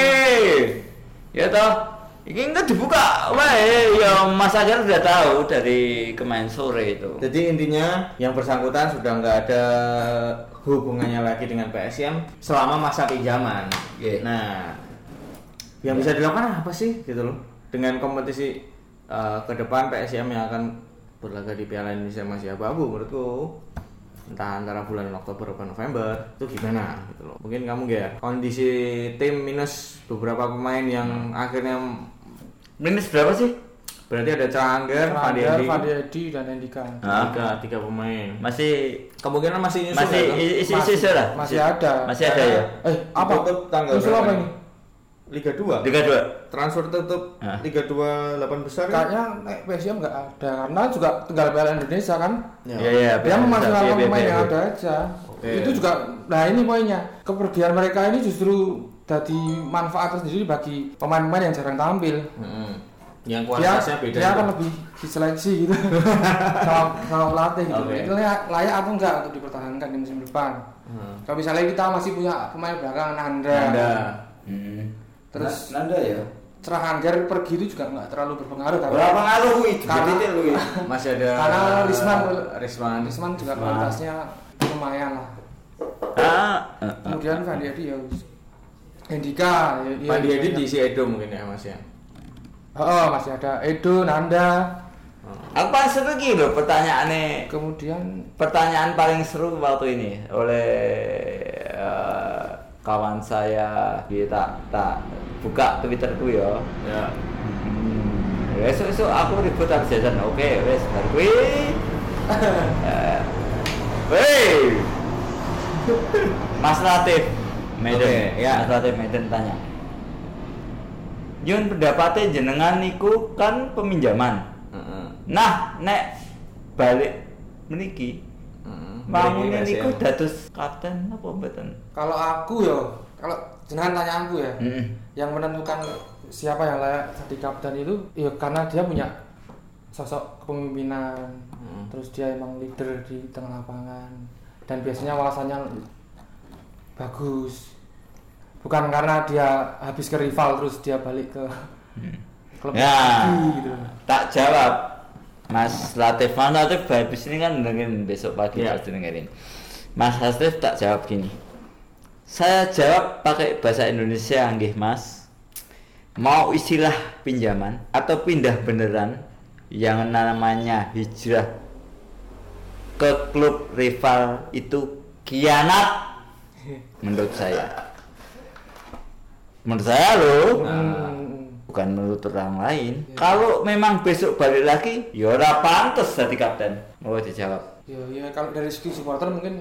Ya toh Ini enggak dibuka. Wae ya Mas Ageri udah tahu dari kemarin sore itu. Jadi intinya yang bersangkutan sudah nggak ada hubungannya lagi dengan PSM selama masa pinjaman. Oke. Nah, yang bisa dilakukan apa sih gitu loh dengan kompetisi eh, ke depan PSM yang akan berlaga di Piala Indonesia masih abu-abu menurutku. Entah antara bulan Oktober atau November itu gimana gitu loh. Mungkin kamu gak kondisi tim minus beberapa pemain yang akhirnya Minus berapa sih? berarti ada Cangger, Fandi Fandi Fandi Edi. Dan Endika tiga tiga pemain. Masih kemungkinan masih nyusul Masih isi isi isi lah. Masih ada. Masih ada ya? Eh apa? Tanggal berapa apa ini? Liga 2 Liga dua transfer tutup Ah. Liga 2 8 besar kan? kayaknya naik PSM nggak ada karena juga tinggal Piala Indonesia kan Ya. Iya iya dia memaksimalkan Iya, iya, pemain iya, yang iya. ada aja Oke. itu juga nah ini poinnya kepergian mereka ini justru jadi manfaat tersendiri bagi pemain-pemain yang jarang tampil Mm-mm. Yang dia kualitasnya beda. dia akan lebih diseleksi gitu sama sama pelatih gitu Oke. itu layak, layak atau enggak untuk dipertahankan di musim depan Hmm. kalau misalnya kita masih punya pemain belakang Nanda, Nanda. Hmm. Terus Nanda ya Cerah Angger pergi itu juga nggak terlalu berpengaruh tapi Berapa ngaruh itu? Karena- ya. Masih ada Karena Risman Risman. Risman juga kualitasnya lumayan lah Ah, ah, ah. kemudian Fandi Edi ya Hendika ya, ya, Fandi ya, Edi ya. di si Edo mungkin ya Mas ya. oh, masih ada Edo Nanda Aku paling seru gitu loh pertanyaannya kemudian pertanyaan paling seru waktu ini oleh eh, kawan saya kita tak buka twitterku ya Ya. hmm. esok esok aku ribut habis jajan oke wes bar Wey Mas Latif Medan Oke, ya. Mas Latif Medan tanya Yun pendapatnya jenengan niku kan peminjaman Heeh. Nah, nek balik meniki, Bagi niku dados kapten apa mboten? kalau aku ya kalau jenengan tanya aku ya Heeh. yang menentukan siapa yang layak jadi kapten itu ya karena dia punya sosok kepemimpinan Hmm. terus dia emang leader di tengah lapangan dan biasanya wawasannya bagus bukan karena dia habis ke rival terus dia balik ke klub Ya. lagi gitu Tak jawab. Mas Latif, Mas Latif habis ini kan dengerin besok pagi Ya. pasti dengerin. Mas Latif tak jawab gini. Saya jawab pakai bahasa Indonesia nggih Mas. Mau istilah pinjaman atau pindah beneran yang namanya hijrah ke klub rival itu kianat menurut saya. Menurut saya loh Hmm. Bukan menurut orang lain. Kalau memang besok balik lagi, ya ora pantes jadi kapten. Mau dijawab. ya, ya kalau dari segi supporter mungkin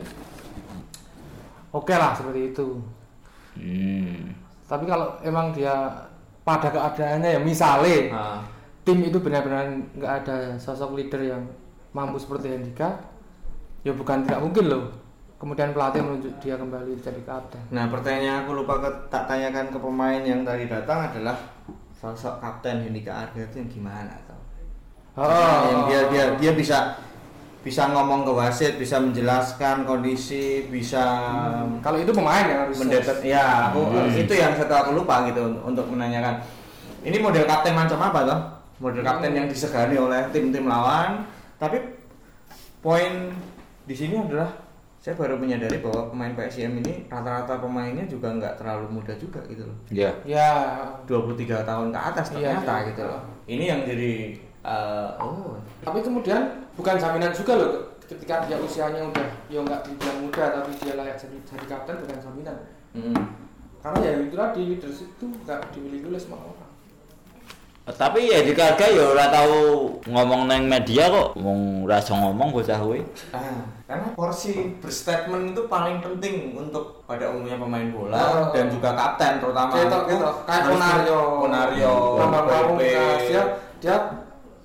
oke lah seperti itu Hmm. tapi kalau emang dia pada keadaannya ya misalnya Ah. tim itu benar-benar nggak ada sosok leader yang mampu seperti Hendika ya bukan tidak mungkin loh kemudian pelatih menunjuk dia kembali jadi kapten Nah, pertanyaan yang aku lupa ke, tak tanyakan ke pemain yang tadi datang adalah sosok kapten Hendika Arga itu yang gimana tau? Oh. yang dia dia dia bisa bisa ngomong ke wasit, bisa menjelaskan kondisi, bisa kalau itu pemain ya harus mendetek ya aku itu yang satu aku lupa gitu untuk, untuk menanyakan. Ini model kapten macam apa toh? Model kapten yang disegani oleh tim-tim lawan tapi poin di sini adalah saya baru menyadari bahwa pemain PSM ini rata-rata pemainnya juga nggak terlalu muda juga gitu loh Ya. ya 23 tahun ke atas Iya, ternyata iya. gitu loh ini yang jadi eh, oh tapi kemudian bukan jaminan juga loh ketika dia usianya udah ya nggak dibilang muda tapi dia layak jadi, jadi kapten bukan jaminan mm. karena ya itu tadi leadership itu nggak dimiliki oleh semua orang Tapi ya di Karga ya ora tahu ngomong neng media kok. Wong ora iso ngomong bocah kuwi. Ah, karena porsi berstatement itu paling penting untuk pada umumnya pemain bola Oh. dan juga kapten terutama itu kayak harus Konario Konario Bambang. Pamungkas dia dia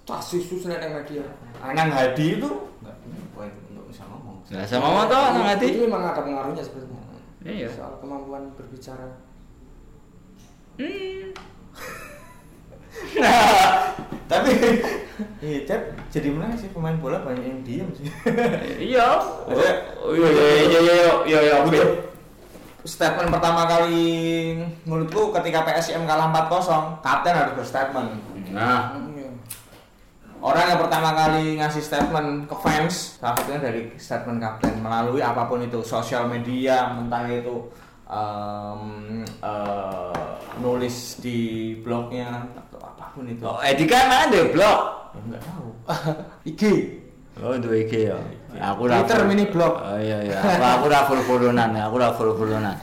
tas susu seneng media Anang Hadi itu nggak poin untuk bisa ngomong Nah, sama mau toh nang itu ati. memang ada pengaruhnya sebenarnya Iya. soal kemampuan berbicara Tapi iya, Cep, jadi menarik sih pemain bola banyak yang diem sih. Iya. Oh iya iya iya iya iya iya. Untuk statement pertama kali menurutku ketika PSM kalah 4-0, kapten harus berstatement. Nah, Iya. Orang yang pertama kali ngasih statement ke fans, salah satunya dari statement kapten melalui apa pun itu, sosial media, entah itu em, eh, nulis di blognya apa pun itu. oh Edika mana deh blog? Ya, nggak tahu. IG Oh, dua IG ya. Aku ora Twitter full- mini blog. Oh iya iya. Aku aku ora full followan, aku ora full followan.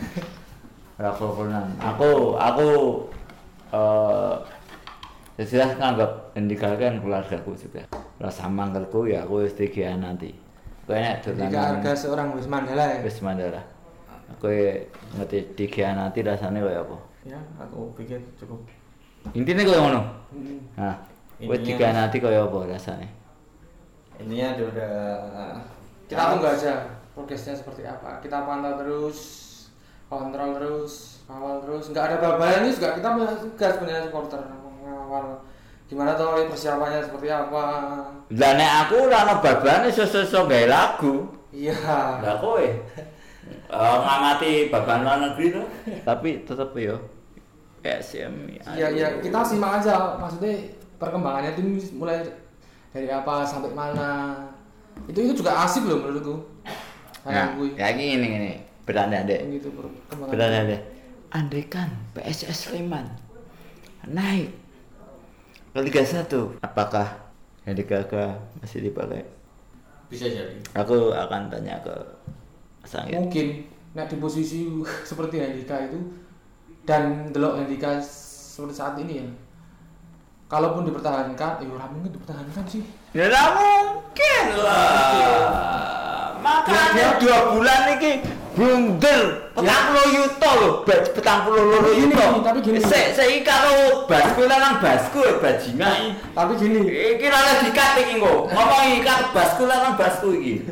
Ora full. Aku aku eh ya sudah nganggap Indika kan keluargaku juga. Rasa mangkelku ya aku wis nanti. Kowe nek jika dolanan harga seorang Wis Mandala ya wis mandala. Aku ngerti tiga nanti rasanya kaya apa? Ya, aku pikir cukup. Intinya kaya ngono. Hmm. Nah, kowe Intinya- tiga nanti kaya apa rasanya? Intinya dia udah kita tunggu aja progresnya seperti apa. Kita pantau terus kontrol terus kawal terus. Nggak ada babalan ini juga kita punya tugas sebenarnya supporter. Mengawal gimana tuh persiapannya seperti apa? Lah nek aku ora ono babane sesuatu gawe lagu. iya. Lah kowe? Eh, ngamati baban luar negeri tuh. Tapi tetep yo PSM. iya iya kita simak aja maksudnya perkembangannya tim mulai dari apa sampai mana itu itu juga asik loh menurutku Nah, gue ya gini gini. Beranda deh. gitu perkembangan Beranda deh. Andai kan PSS Sleman naik ke Liga 1, apakah Hedi Gaga masih dipakai? bisa jadi. Aku akan tanya ke Sanggit. mungkin nah di posisi seperti Handika itu dan delok Handika seperti saat ini ya kalaupun dipertahankan eh ora mungkin dipertahankan sih Ya nggak mungkin lah. Makanya dua bulan ini blunder. Petang puluh yuto loh, baj petang puluh loro yuto. tapi gini. Sek sek karo basku lanang basku ya bajingan. tapi gini Iki ora dikat iki kok. Ngomong ikat basku lanang basku iki.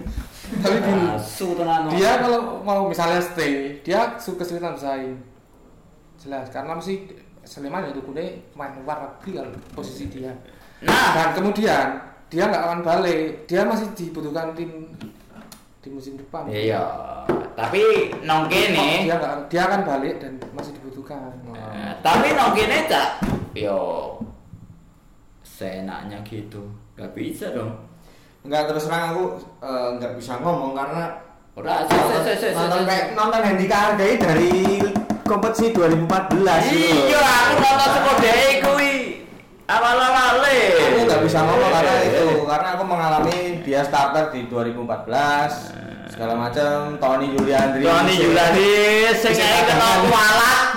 tapi gini tenan. dia kalau mau misalnya stay dia su- kesulitan bersaing jelas karena mesti Sleman itu kude main luar negeri kalau posisi dia. Nah, dan kemudian dia nggak akan balik. Dia masih dibutuhkan tim di musim depan. Iya. Tapi nong kene dia nggak dia akan balik dan masih dibutuhkan. Eh, tapi nong kene cak. Yo. Seenaknya gitu. Gak bisa dong. Enggak terus terang aku eh, nggak bisa ngomong karena Ora nonton kayak nonton Handika Hargai dari kompetisi 2014 gitu. Iya, aku nonton saka dhek kuwi. Awal-awale. Aku nggak bisa ngomong karena itu karena aku mengalami dia starter di 2014 segala macam Tony Juliandri Tony Julani sing ae cadangan. kualat.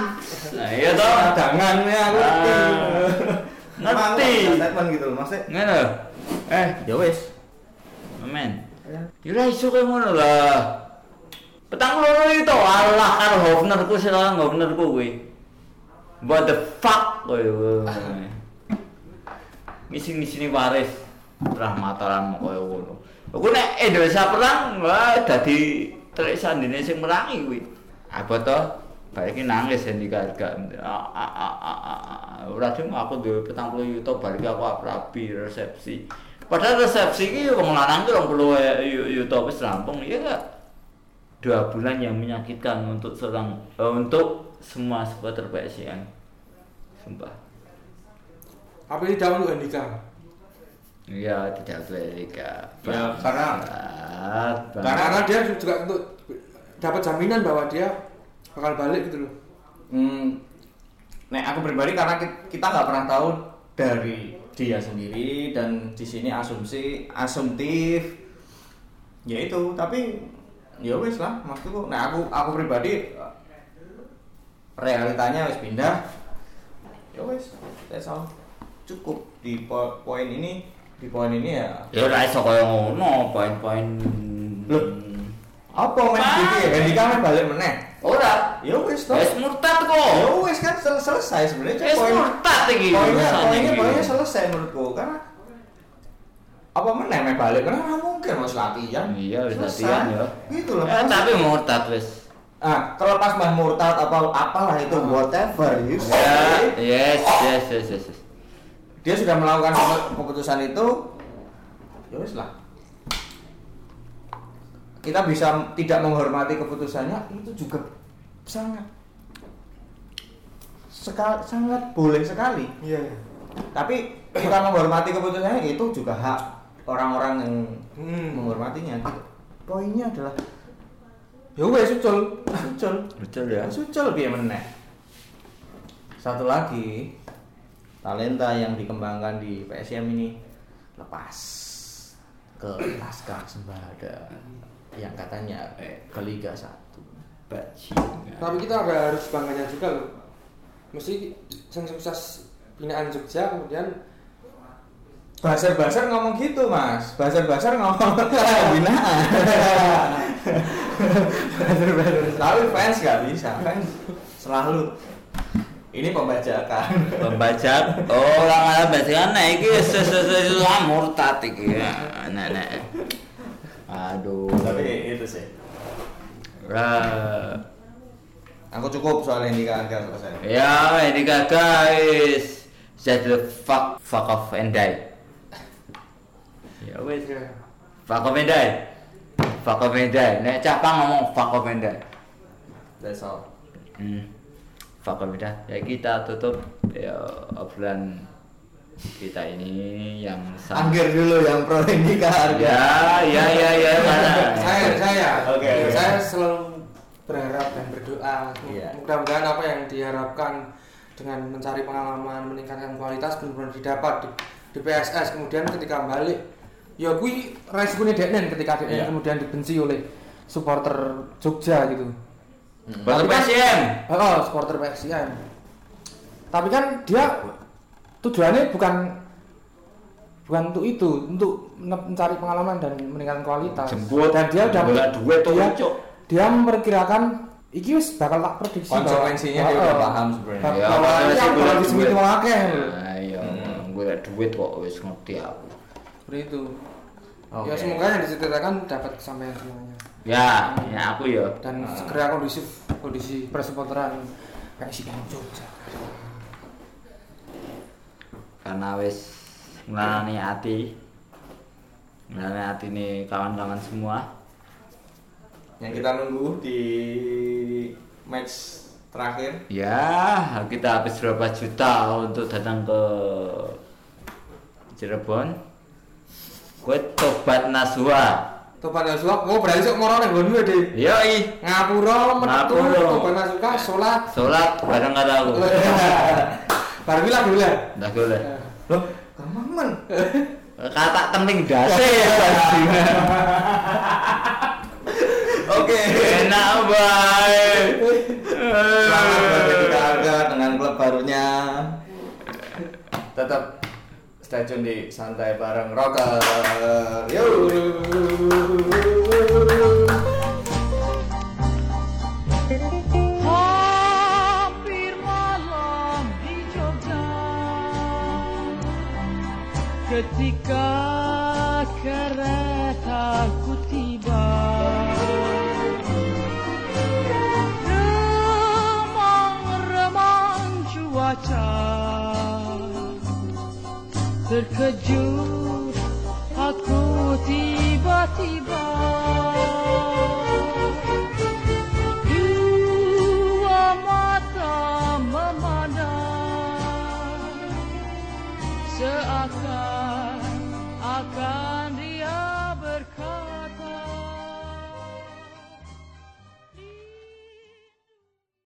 Nah, iya toh. cadangannya aku ngerti. Ah, ngerti. Emang statement gitu loh maksudnya Ngono. Eh, ya wes men. Ya ora iso kaya ngono lah. Petang loro itu Allah karo Hofnerku silang Hofnerku kuwi. What the fuck koyo. Ngisi-ngisini waris rahmataran koyo ngono. Aku nek Indonesia perang wah dadi telik sandine sing merangi kuwi. Apa to? Balik nangis yang digarga. Ah, ah, ah, ah, ah. Ora cuma aku duwe 40 yuta balik aku aprabi resepsi. Padahal resepsi ini wong lanang tuh 20 yuta wis rampung, iya enggak? Dua bulan yang menyakitkan untuk seorang eh, untuk semua supporter PSIM. Sumpah. apa ini dahulu Andika Iya, tidak Amerika. Ya, karena- Berat karena, karena dia juga untuk dapat jaminan bahwa dia bakal balik gitu loh Hmm, nek aku pribadi karena ki- kita nggak pernah tahu dari dia sendiri dan di sini asumsi asumtif ya itu tapi ya wes lah maksudku nah aku aku pribadi realitanya wes pindah ya wes that's all cukup di po- poin ini di poin ini ya Ya ora iso kaya ngono, poin-poin. Loh. apa men iki ya Hendika men balik meneh Ora. ya wes toh Wis murtad ya kok. wes kan sel- selesai sebenarnya Wis poin murtad iki. poinnya poinnya poinnya selesai menurutku karena apa meneh meh balik karena nggak mungkin mas latihan Iya, latihan ya. gitu loh Eh, tapi murtad wis. ah terlepas mah murtad apa apalah itu whatever you Ya, say. yes, yes, yes, yes. yes. dia sudah melakukan kepu- keputusan itu ya wis lah kita bisa tidak menghormati keputusannya itu juga sangat sekal, sangat boleh sekali Iya. tapi kita menghormati keputusannya itu juga hak orang-orang yang Hmm. menghormatinya gitu. poinnya adalah Ya wes ucul. sucul Betul ya. sucul biar meneh satu lagi talenta yang dikembangkan di PSM ini lepas ke Laskar Sembada yang katanya eh, ke Liga 1 Bajingan. Tapi kita ada harus bangganya juga loh. Mesti yang sukses binaan Jogja kemudian Basar-basar ngomong gitu mas Basar-basar ngomong pembinaan Basar-basar Tapi fans gak bisa Fans selalu Ini pembajakan Pembajak. Oh, orang Arab bajingan nah iki sesuatu murtad iki. Nek nek. Aduh. Tapi itu sih Lah, Aku cukup soal ini kan selesai Ya, ini guys. Just the fuck fuck off and die. Ya. Fuck off and die. Nek capang ngomong die. That's all Hmm. Die. Ya kita tutup ya obrolan kita ini yang sangat Anggir dulu yang pro Indika harga Ya, ya, ya, ya. mana? saya saya Oke, oke. saya selalu berharap dan berdoa Iya. mudah-mudahan apa yang diharapkan dengan mencari pengalaman meningkatkan kualitas benar-benar didapat di, di PSS kemudian ketika balik ya kui resikonya Deknen ketika Deknen Iya. kemudian dibenci oleh supporter Jogja gitu Batu PSM. oh supporter PSM tapi kan dia tujuannya bukan bukan untuk itu untuk men- mencari pengalaman dan meningkatkan kualitas Jemput dan dia udah tuh, dia, dia memperkirakan iki wis bakal tak prediksi Konsekuensinya dia udah paham sebenarnya. Ya, bola disemiti duit. wong akeh Ayo, gue duit kok wis ngerti aku. Seperti itu Oke. ya semoga yang diceritakan dapat kesampaian semuanya Ya, ya aku ya. dan segera kondusif kondisi persupporteran PSIM Jogja Karena wis ngelarani hati. Ngelarani hati nih kawan-kawan semua. Yang kita nunggu di match terakhir Ya, kita habis berapa juta untuk datang ke Cirebon. Gue tobat Naswa. Topan Nasuka, oh berarti sok moro nang nggonmu deh. Yoi, Ngapura, metu, Ngapura. Topan Nasuka, sholat. sholat bareng kata aku. Baru bilang dulu lah. Nggak boleh. loh kamangan Kata tening dasi. oke Enak baik. selamat harga dengan klub barunya tetap stay tune di santai bareng rocker. Yuk Hampir malam di Jogja. Ketika terkejut aku tiba-tiba. Dua mata memandang seakan